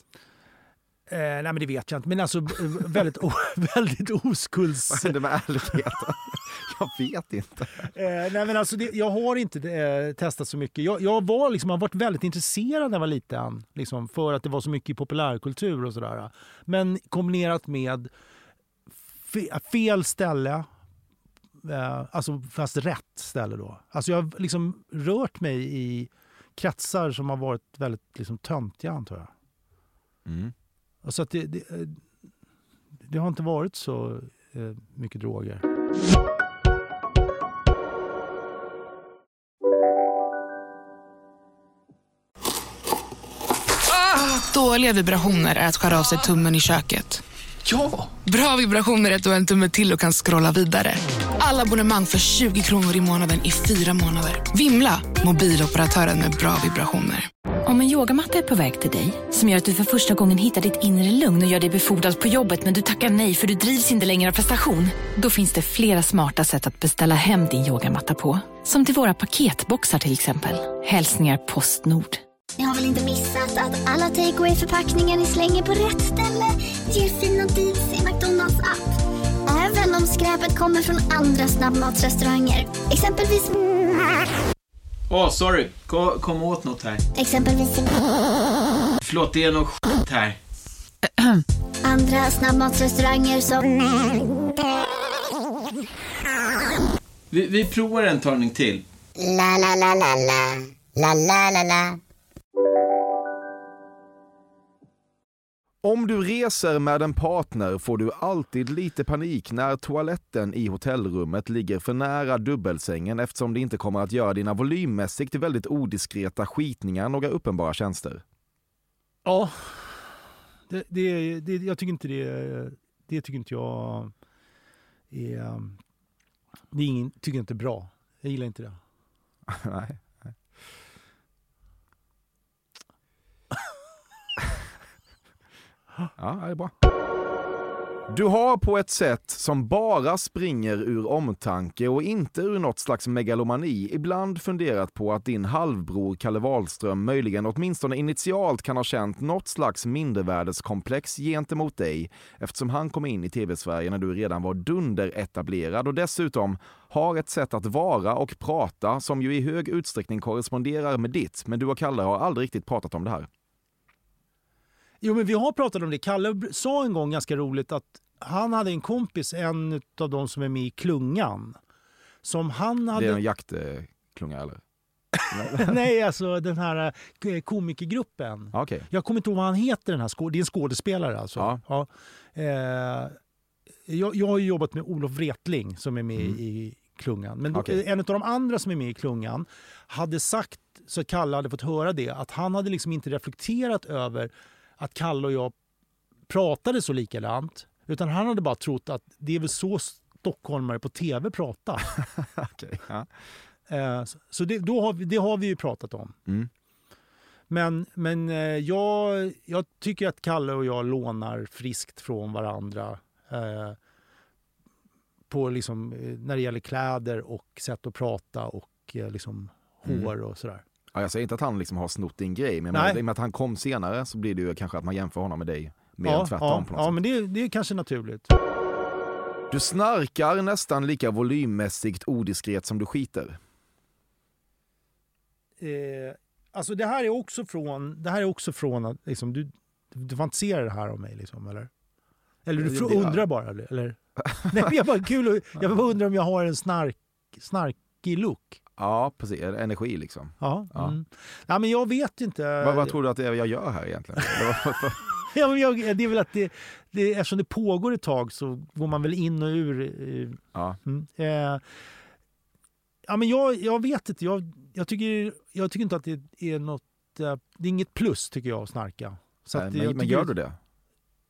Eh, nej men det vet jag inte. Men alltså b- väldigt, o, väldigt oskulds... Vad hände med ärligheten? Jag vet inte. Eh, nej men alltså det, jag har inte eh, testat så mycket. Jag, jag var liksom, har varit väldigt intresserad när jag var liten. Liksom, för att det var så mycket i populärkultur och sådär. Men kombinerat med fe, fel ställe. Eh, alltså fast rätt ställe då. Alltså jag har liksom rört mig i kretsar som har varit väldigt liksom, töntiga antar jag. Mm. Och Så att det, det, eh, det har inte varit så eh, mycket droger. Dåliga vibrationer är att skära av sig tummen i köket. Ja! Bra vibrationer är att du har en tumme till och kan scrolla vidare. Alla abonnemang för 20 kronor i månaden i fyra månader. Vimla! Mobiloperatören med bra vibrationer. Om en yogamatta är på väg till dig, som gör att du för första gången hittar ditt inre lugn och gör dig befordrad på jobbet men du tackar nej för du drivs inte längre av prestation. Då finns det flera smarta sätt att beställa hem din yogamatta på. Som till våra paketboxar till exempel. Hälsningar Postnord. Ni har väl inte missat att alla takeaway förpackningar ni slänger på rätt ställe ger fina deals i McDonalds app. Även om skräpet kommer från andra snabbmatsrestauranger. Exempelvis... Åh, sorry. Kom, kom åt något här. Exempelvis... Förlåt, det är något skit här. Andra snabbmatsrestauranger som... Vi, vi provar en talning till. La, la, la, la, la. La, la, la, la. Om du reser med en partner får du alltid lite panik när toaletten i hotellrummet ligger för nära dubbelsängen eftersom det inte kommer att göra dina volymmässigt väldigt odiskreta skitningar några uppenbara tjänster. Ja, det, det, det, jag tycker inte det, det tycker inte jag är, det är ingen, tycker inte är bra. Jag gillar inte det. Nej. nej. Ja, det är bra. Du har på ett sätt som bara springer ur omtanke och inte ur något slags megalomani ibland funderat på att din halvbror Kalle Wahlström möjligen åtminstone initialt kan ha känt något slags mindervärdeskomplex gentemot dig eftersom han kom in i tv-Sverige när du redan var dunderetablerad och dessutom har ett sätt att vara och prata som ju i hög utsträckning korresponderar med ditt, men du och Kalle har aldrig riktigt pratat om det här. Jo, men vi har pratat om det. Kalle sa en gång ganska roligt att han hade en kompis, en av de som är med i Klungan. Som han hade... Det är en jaktklunga eller? Nej, alltså den här eh, komikergruppen. Okej. Jag kommer inte ihåg vad han heter, den här skå- det är en skådespelare alltså. Ja. Eh, jag, jag har ju jobbat med Olof Wretling som är med Mm. i Klungan. Men då, Okej. en av de andra som är med i Klungan hade sagt, så Kalle hade fått höra det, att han hade liksom inte reflekterat över att Kalle och jag pratade så likadant. Utan han hade bara trott att det är väl så stockholmare på tv pratar. Okej, ja. Eh, så- det, då har vi, det har vi ju pratat om. Mm. Men, men eh, jag, jag tycker att Kalle och jag lånar friskt från varandra. Eh, på liksom, när det gäller kläder och sätt att prata och eh, liksom Mm. hår och sådär. Ja, jag säger inte att han liksom har snott din grej, men menar, i och med att han kom senare så blir det ju kanske att man jämför honom med dig mer än tvärtom. ja, på något ja sätt. men det, det är kanske naturligt. Du snarkar nästan lika volymmässigt odiskret som du skiter. Eh, alltså det här är också från, det här är också från att liksom, du, du fantiserar det här om mig liksom, eller? Eller du Ja, det- undrar bara? Eller? Nej, jag bara kul jag bara undrar om jag har en snark, snarkig look. Ja, precis. Energi liksom. Ja, Ja. Mm. Nej, men jag vet inte. Vad, vad tror du att jag gör här egentligen? Ja, men jag, det är väl att det, det, eftersom det pågår ett tag så går man väl in och ur. eh, ja. Mm. Eh, ja, men jag, jag vet inte. Jag, jag, tycker, jag tycker inte att det är något... eh, Det är inget plus tycker jag att snarka. Så Nej, att men, men gör du det?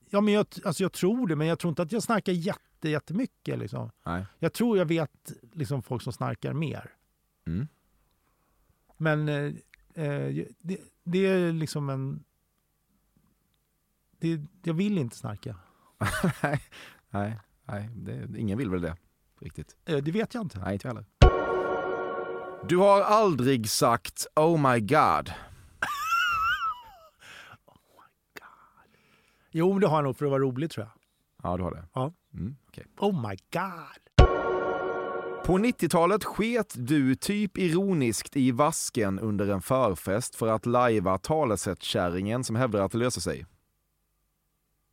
Ja, men jag, alltså jag tror det, men jag tror inte att jag snarkar jätte, jättemycket. Liksom. Nej. Jag tror jag vet liksom, folk som snarkar mer. Mm. Men eh, eh, det, det är liksom en... Det, jag vill inte snarka. nej, nej, det, ingen vill väl det riktigt. Eh, det vet jag inte. Nej, inte heller. Du har aldrig sagt Oh my God. Jo, men det har jag nog för att vara rolig tror jag. Ja, du har det. Ja. Mm, okej. Oh my god! På 90-talet sket du typ ironiskt i vasken under en förfest för att lajva talesättkärringen som hävdar att det löser sig.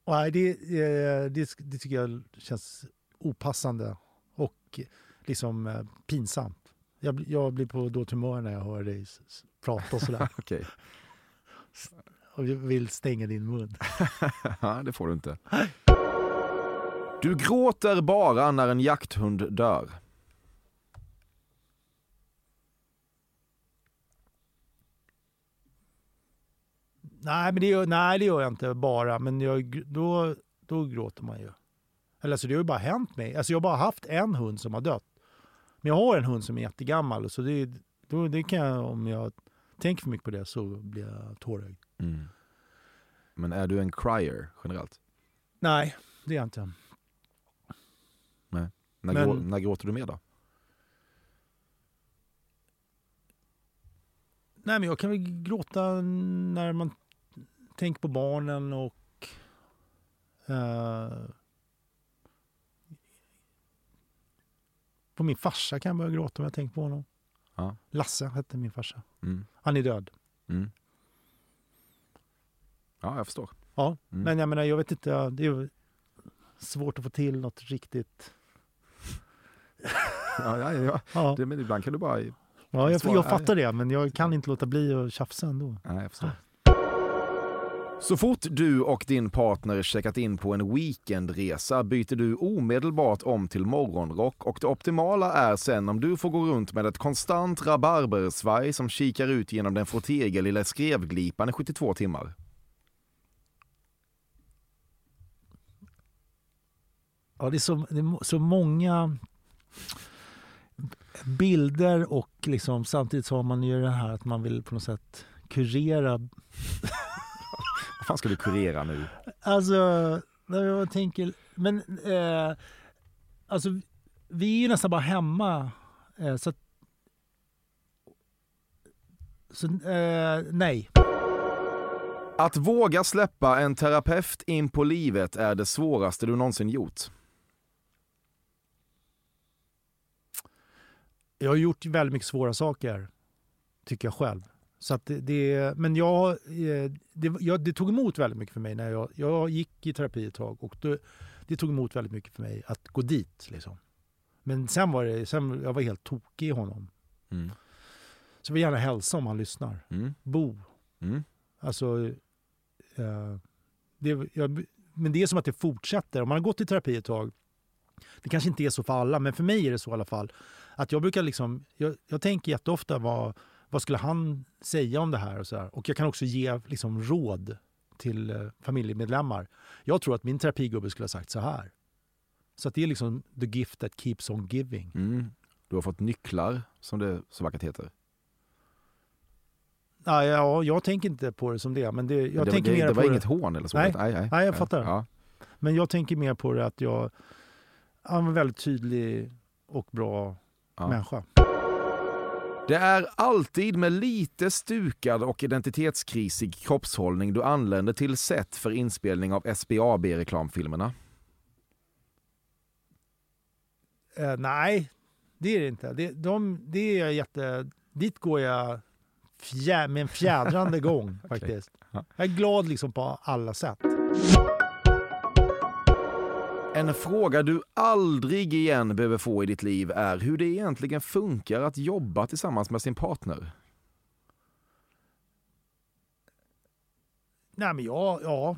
Nej, det, eh, det, det tycker jag känns opassande och liksom eh, pinsamt. Jag, blir- jag blir på dåligt humör när jag hör dig prata och sådär. Okej. och vill stänga din mun. Ja, det får du inte. Du gråter bara när en jakthund dör. Nej, men det gör, nej, det gör jag inte bara. Men jag, då, då gråter man ju. Eller alltså, det har ju bara hänt mig. Alltså, jag har bara haft en hund som har dött. Men jag har en hund som är jättegammal. Så det, då, det kan jag, om jag tänker för mycket på det så blir jag tårögd. Mm. Men är du en crier generellt? Nej, det är jag inte. Nej. När, Men- grå, när gråter du mer då? Nej, men jag kan väl gråta när man tänker på barnen och... eh, på min farsa kan jag börja gråta om jag tänker på honom. Ja. Lasse hette min farsa. Mm. Han är död. Mm. Ja, jag förstår. Ja, Mm. men jag menar, jag vet inte. Det är svårt att få till något riktigt... Ja, ja, ja. Ja. Det, men ibland kan du bara... Ja, jag, jag fattar det, men jag kan inte låta bli att tjafsa ändå. Nej, jag förstår. Så fort du och din partner checkat in på en weekendresa byter du omedelbart om till morgonrock och det optimala är sen om du får gå runt med ett konstant rabarbersvaj som kikar ut genom den frottéiga lilla skrevglipan i 72 timmar. Ja, det är så, det är så många bilder och liksom, samtidigt så har man ju det här att man vill på något sätt kurera. Fan ska du kurera nu? Alltså, när jag tänker... Men eh, alltså, vi är ju nästan bara hemma. Eh, så så, eh, nej. Att våga släppa en terapeut in på livet är det svåraste du någonsin gjort. Jag har gjort väldigt mycket svåra saker, tycker jag själv. Så att det, det, men jag, eh, det, jag, det tog emot väldigt mycket för mig när jag, jag gick i terapi ett tag. Och då, det tog emot väldigt mycket för mig att gå dit. Liksom. Men sen var det, sen, jag var helt tokig i honom. Mm. Så jag vill gärna hälsa om han lyssnar. Mm. Bo. Mm. Alltså, eh, det, jag, men det är som att det fortsätter. Om man har gått i terapi ett tag, det kanske inte är så för alla, men för mig är det så i alla fall. Att jag brukar liksom, jag, jag tänker jätteofta vad, vad skulle han säga om det här och så här. Och jag kan också ge liksom råd till eh, familjemedlemmar. Jag tror att min terapigubbe skulle ha sagt så här. Så att det är liksom the gift that keeps on giving. Mm. Du har fått nycklar, som det så vackert heter. Ja, ja, jag tänker inte på det som det. Men det, jag det, var- tänker det, mer det var på inget det. hån eller så? Nej, nej, nej. nej jag fattar. Ja. Men jag tänker mer på det att jag är en väldigt tydlig och bra Ja. människa. Det är alltid med lite stukad och identitetskrisig kroppshållning du anländer till set för inspelning av SBAB-reklamfilmerna. Eh, nej, det är det inte. Det, de, det är jätte... Dit går jag fjä, med en fjädrande gång faktiskt. Ja. Jag är glad liksom på alla sätt. En fråga du aldrig igen behöver få i ditt liv är hur det egentligen funkar att jobba tillsammans med sin partner. Nej, men jag... Ja.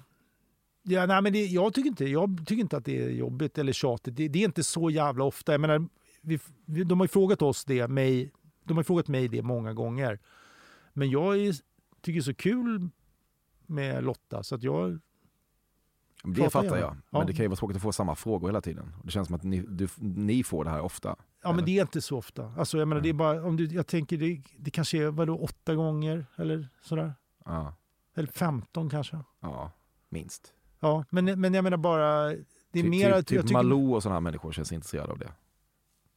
Ja, nej, men det, jag, tycker inte, jag tycker inte att det är jobbigt eller tjatigt. Det, det är inte så jävla ofta. Jag menar, vi, vi, de har ju frågat oss det, mig, de har frågat mig det många gånger. Men jag är, tycker det är så kul med Lotta så att jag... Det Pratar fattar jag. Ja. Men det kan ju vara tråkigt att få samma frågor hela tiden. Det känns som att ni, du, ni får det här ofta. Ja, men det är inte så ofta. Alltså, jag menar, det är bara, om du, jag tänker, det, det kanske är vadå, åtta gånger eller sådär. Ja, Eller 15 kanske. ja minst. Ja, men, men jag menar bara... Det är Ty- mer typ att jag typ tycker- Malou och sådana här människor känns intresserade av det.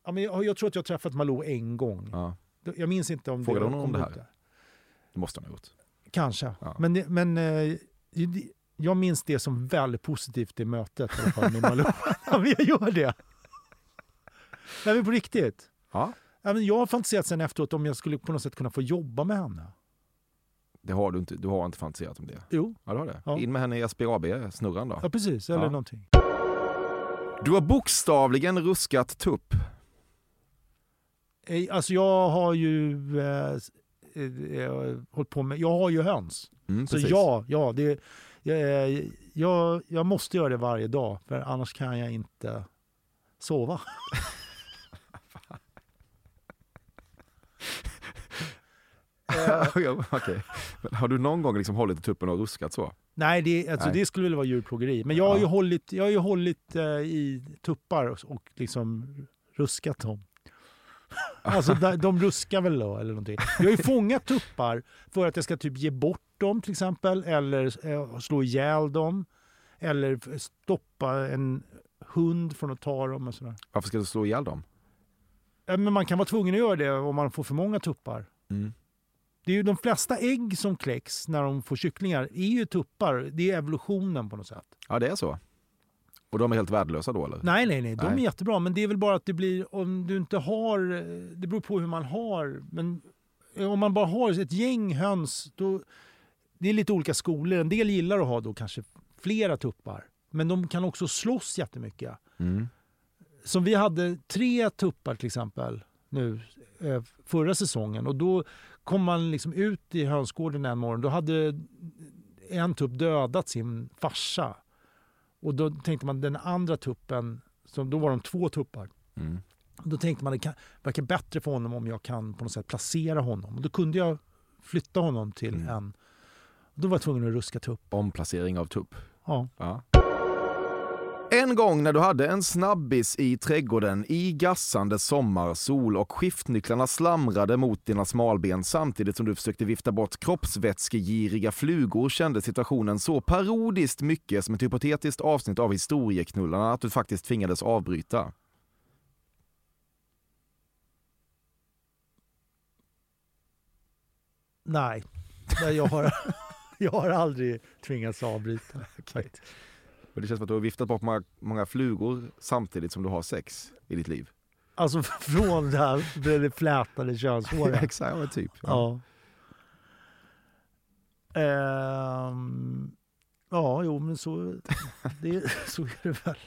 Ja, men jag, jag tror att jag har träffat Malou en gång. Ja. Jag minns inte om Frågade det hon om det här? Det måste hon ha gjort. Kanske. Ja. Men, men eh, jag minns det som väldigt positivt i mötet i alla fall, med Malou. jag gör det. Nej, men på riktigt. Ja. Men jag har fantiserat sen efteråt om jag skulle på något sätt kunna få jobba med henne. Det har du inte, du har inte fantiserat om det? Jo. Ja, du har det. Ja. In med henne i SBAB-snurran då. Ja, precis. Eller Ja. någonting. Du har bokstavligen ruskat tupp. Eh, Alltså jag har ju eh, eh, hållit på med, jag har ju höns. Mm, så precis. ja, ja det, jag, jag, jag måste göra det varje dag för annars kan jag inte sova. Men Har du någon gång liksom hållit i tuppen och ruskat så? Nej, det, alltså Nej. det skulle väl vara djurplågeri. Men jag har ju Ja. hållit, jag har ju hållit eh, i tuppar och, och liksom ruskat dem. Alltså de, ruskar väl då eller någonting. Jag har ju fångat tuppar för att jag ska typ ge bort dem till exempel eller eh, slå ihjäl dem. Eller stoppa en hund från att ta dem och sådär. Varför ska du slå ihjäl dem? Men man kan vara tvungen att göra det om man får för många tuppar. Mm. Det är ju de flesta ägg som kläcks när de får kycklingar är ju tuppar. Det är evolutionen på något sätt. Ja, det är så. Och de är helt värdelösa då eller? Nej, nej, nej. De är Nej. jättebra. Men det är väl bara att det blir om du inte har... Det beror på hur man har. Men om man bara har ett gäng höns, då... Det är lite olika skolor. En del gillar att ha då kanske flera tuppar. Men de kan också slåss jättemycket. Mm. Som vi hade tre tuppar till exempel nu eh, förra säsongen och då kom man liksom ut i hönsgården en morgon. Då hade en tupp dödat sin farsa. Och då tänkte man den andra tuppen, som då var de två tuppar. Mm. Då tänkte man det kan, verkar bättre för honom om jag kan på något sätt placera honom. Och då kunde jag flytta honom till Mm. en... Då var jag tvungen att ruska tupp. Omplacering av tupp. Ja. Ja. En gång när du hade en snabbis i trädgården i gassande sommarsol och skiftnycklarna slamrade mot dina smalben samtidigt som du försökte vifta bort kroppsvätskegiriga flugor kände situationen så parodiskt mycket som ett hypotetiskt avsnitt av Historieknullarna att du faktiskt tvingades avbryta. Nej, jag har, jag har aldrig tvingats avbryta. faktiskt. Och det känns som att du har viftat bort många, många flugor samtidigt som du har sex i ditt liv. Alltså från det här det flätade könshåret. Exakt, ja, typ. Ja. Ehm, ja, jo men så, det, så är det väl.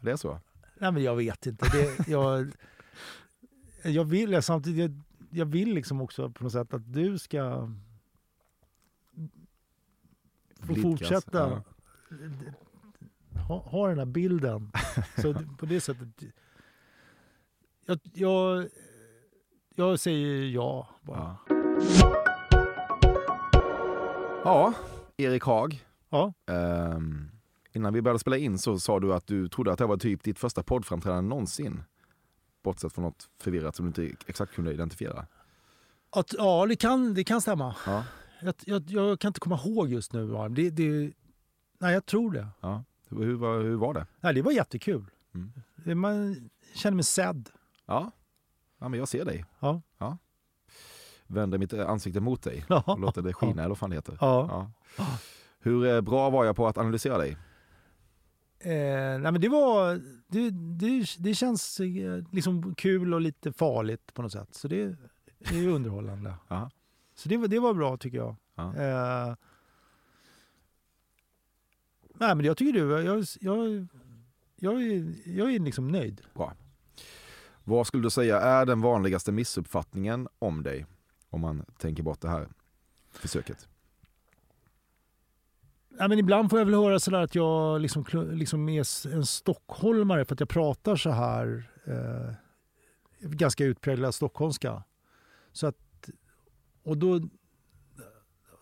Det är så? Nej men jag vet inte. Det, jag, jag vill samtidigt, jag, jag vill liksom också på något sätt att du ska få Blidkas, fortsätta ha, ha den här bilden. Så på det sättet. Jag, jag, jag säger ja bara. Ja, Erik Haag. Ja. Ehm, innan vi började spela in så sa du att du trodde att det var typ ditt första poddframträdande någonsin. Bortsett från något förvirrat som du inte exakt kunde identifiera. Att, ja, det kan, det kan stämma. Ja. Jag, jag, jag kan inte komma ihåg just nu. Det, det, nej, jag tror det. Ja. Hur, var, hur var det? Nej, det var jättekul. Mm. Man känner mig sedd. Ja. ja, men jag ser dig. Ja. ja. Vänder mitt ansikte mot dig Ja. och låter det skina, eller vad fan det heter. Ja. Hur eh, bra var jag på att analysera dig? Eh, nej, men det var... Det, det, det känns eh, liksom kul och lite farligt på något sätt. Så det, det är underhållande. Ja. Så det, var- det var bra tycker jag. Ja. Eh, nej, men jag tycker du... Jag, jag, jag, är, jag är liksom nöjd. Bra. Vad skulle du säga är den vanligaste missuppfattningen om dig? Om man tänker bort det här försöket. Ja, men ibland får jag väl höra sådär att jag liksom, liksom är en stockholmare för att jag pratar så här eh, ganska utpräglad stockholmska. Så att, och då,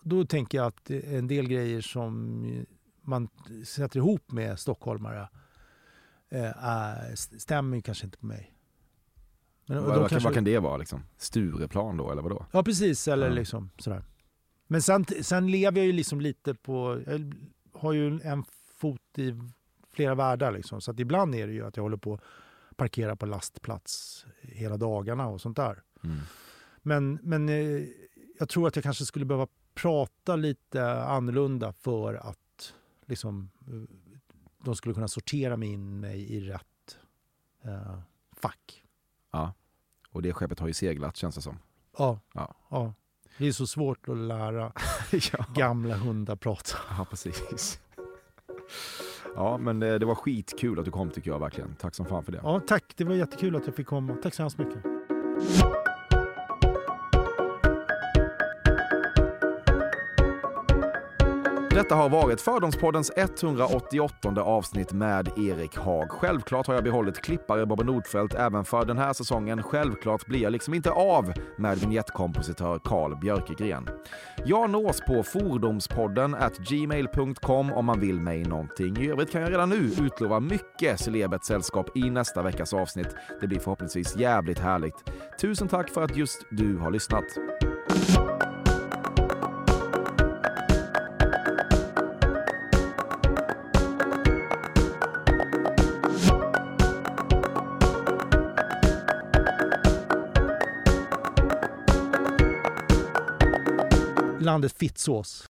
då tänker jag att en del grejer som man sätter ihop med stockholmare eh, stämmer ju kanske inte på mig. Men, vad, kanske- vad kan det vara? Liksom? Stureplan då, eller vadå? Ja, precis. Eller Ja. liksom sådär. Men sen, sen lever jag ju liksom lite på... Jag har ju en fot i flera världar liksom. Så att ibland är det ju att jag håller på att parkera på lastplats hela dagarna och sånt där. Mm. Men, men eh, jag tror att jag kanske skulle behöva prata lite annorlunda för att liksom, de skulle kunna sortera mig in mig i rätt eh, fack. Ja. Och det skeppet har ju seglat känns det som. Ja. Ja. ja. Det är så svårt att lära ja. gamla hundar prata. Ja, precis. Ja, men det, det var skitkul att du kom tycker jag verkligen. Tack som fan för det. Ja, tack. Det var jättekul att jag fick komma. Tack så hemskt mycket. Detta har varit Fördomspoddens 188 avsnitt med Erik Haag. Självklart har jag behållit klippare Bobbe Nordfeldt även för den här säsongen. Självklart blir jag liksom inte av med vignettkompositör Carl Björkegren. Jag nås på fordomspodden at gmail.com om man vill mig någonting. I övrigt kan jag redan nu utlova mycket celebert sällskap i nästa veckas avsnitt. Det blir förhoppningsvis jävligt härligt. Tusen tack för att just du har lyssnat. Landet Fittsås.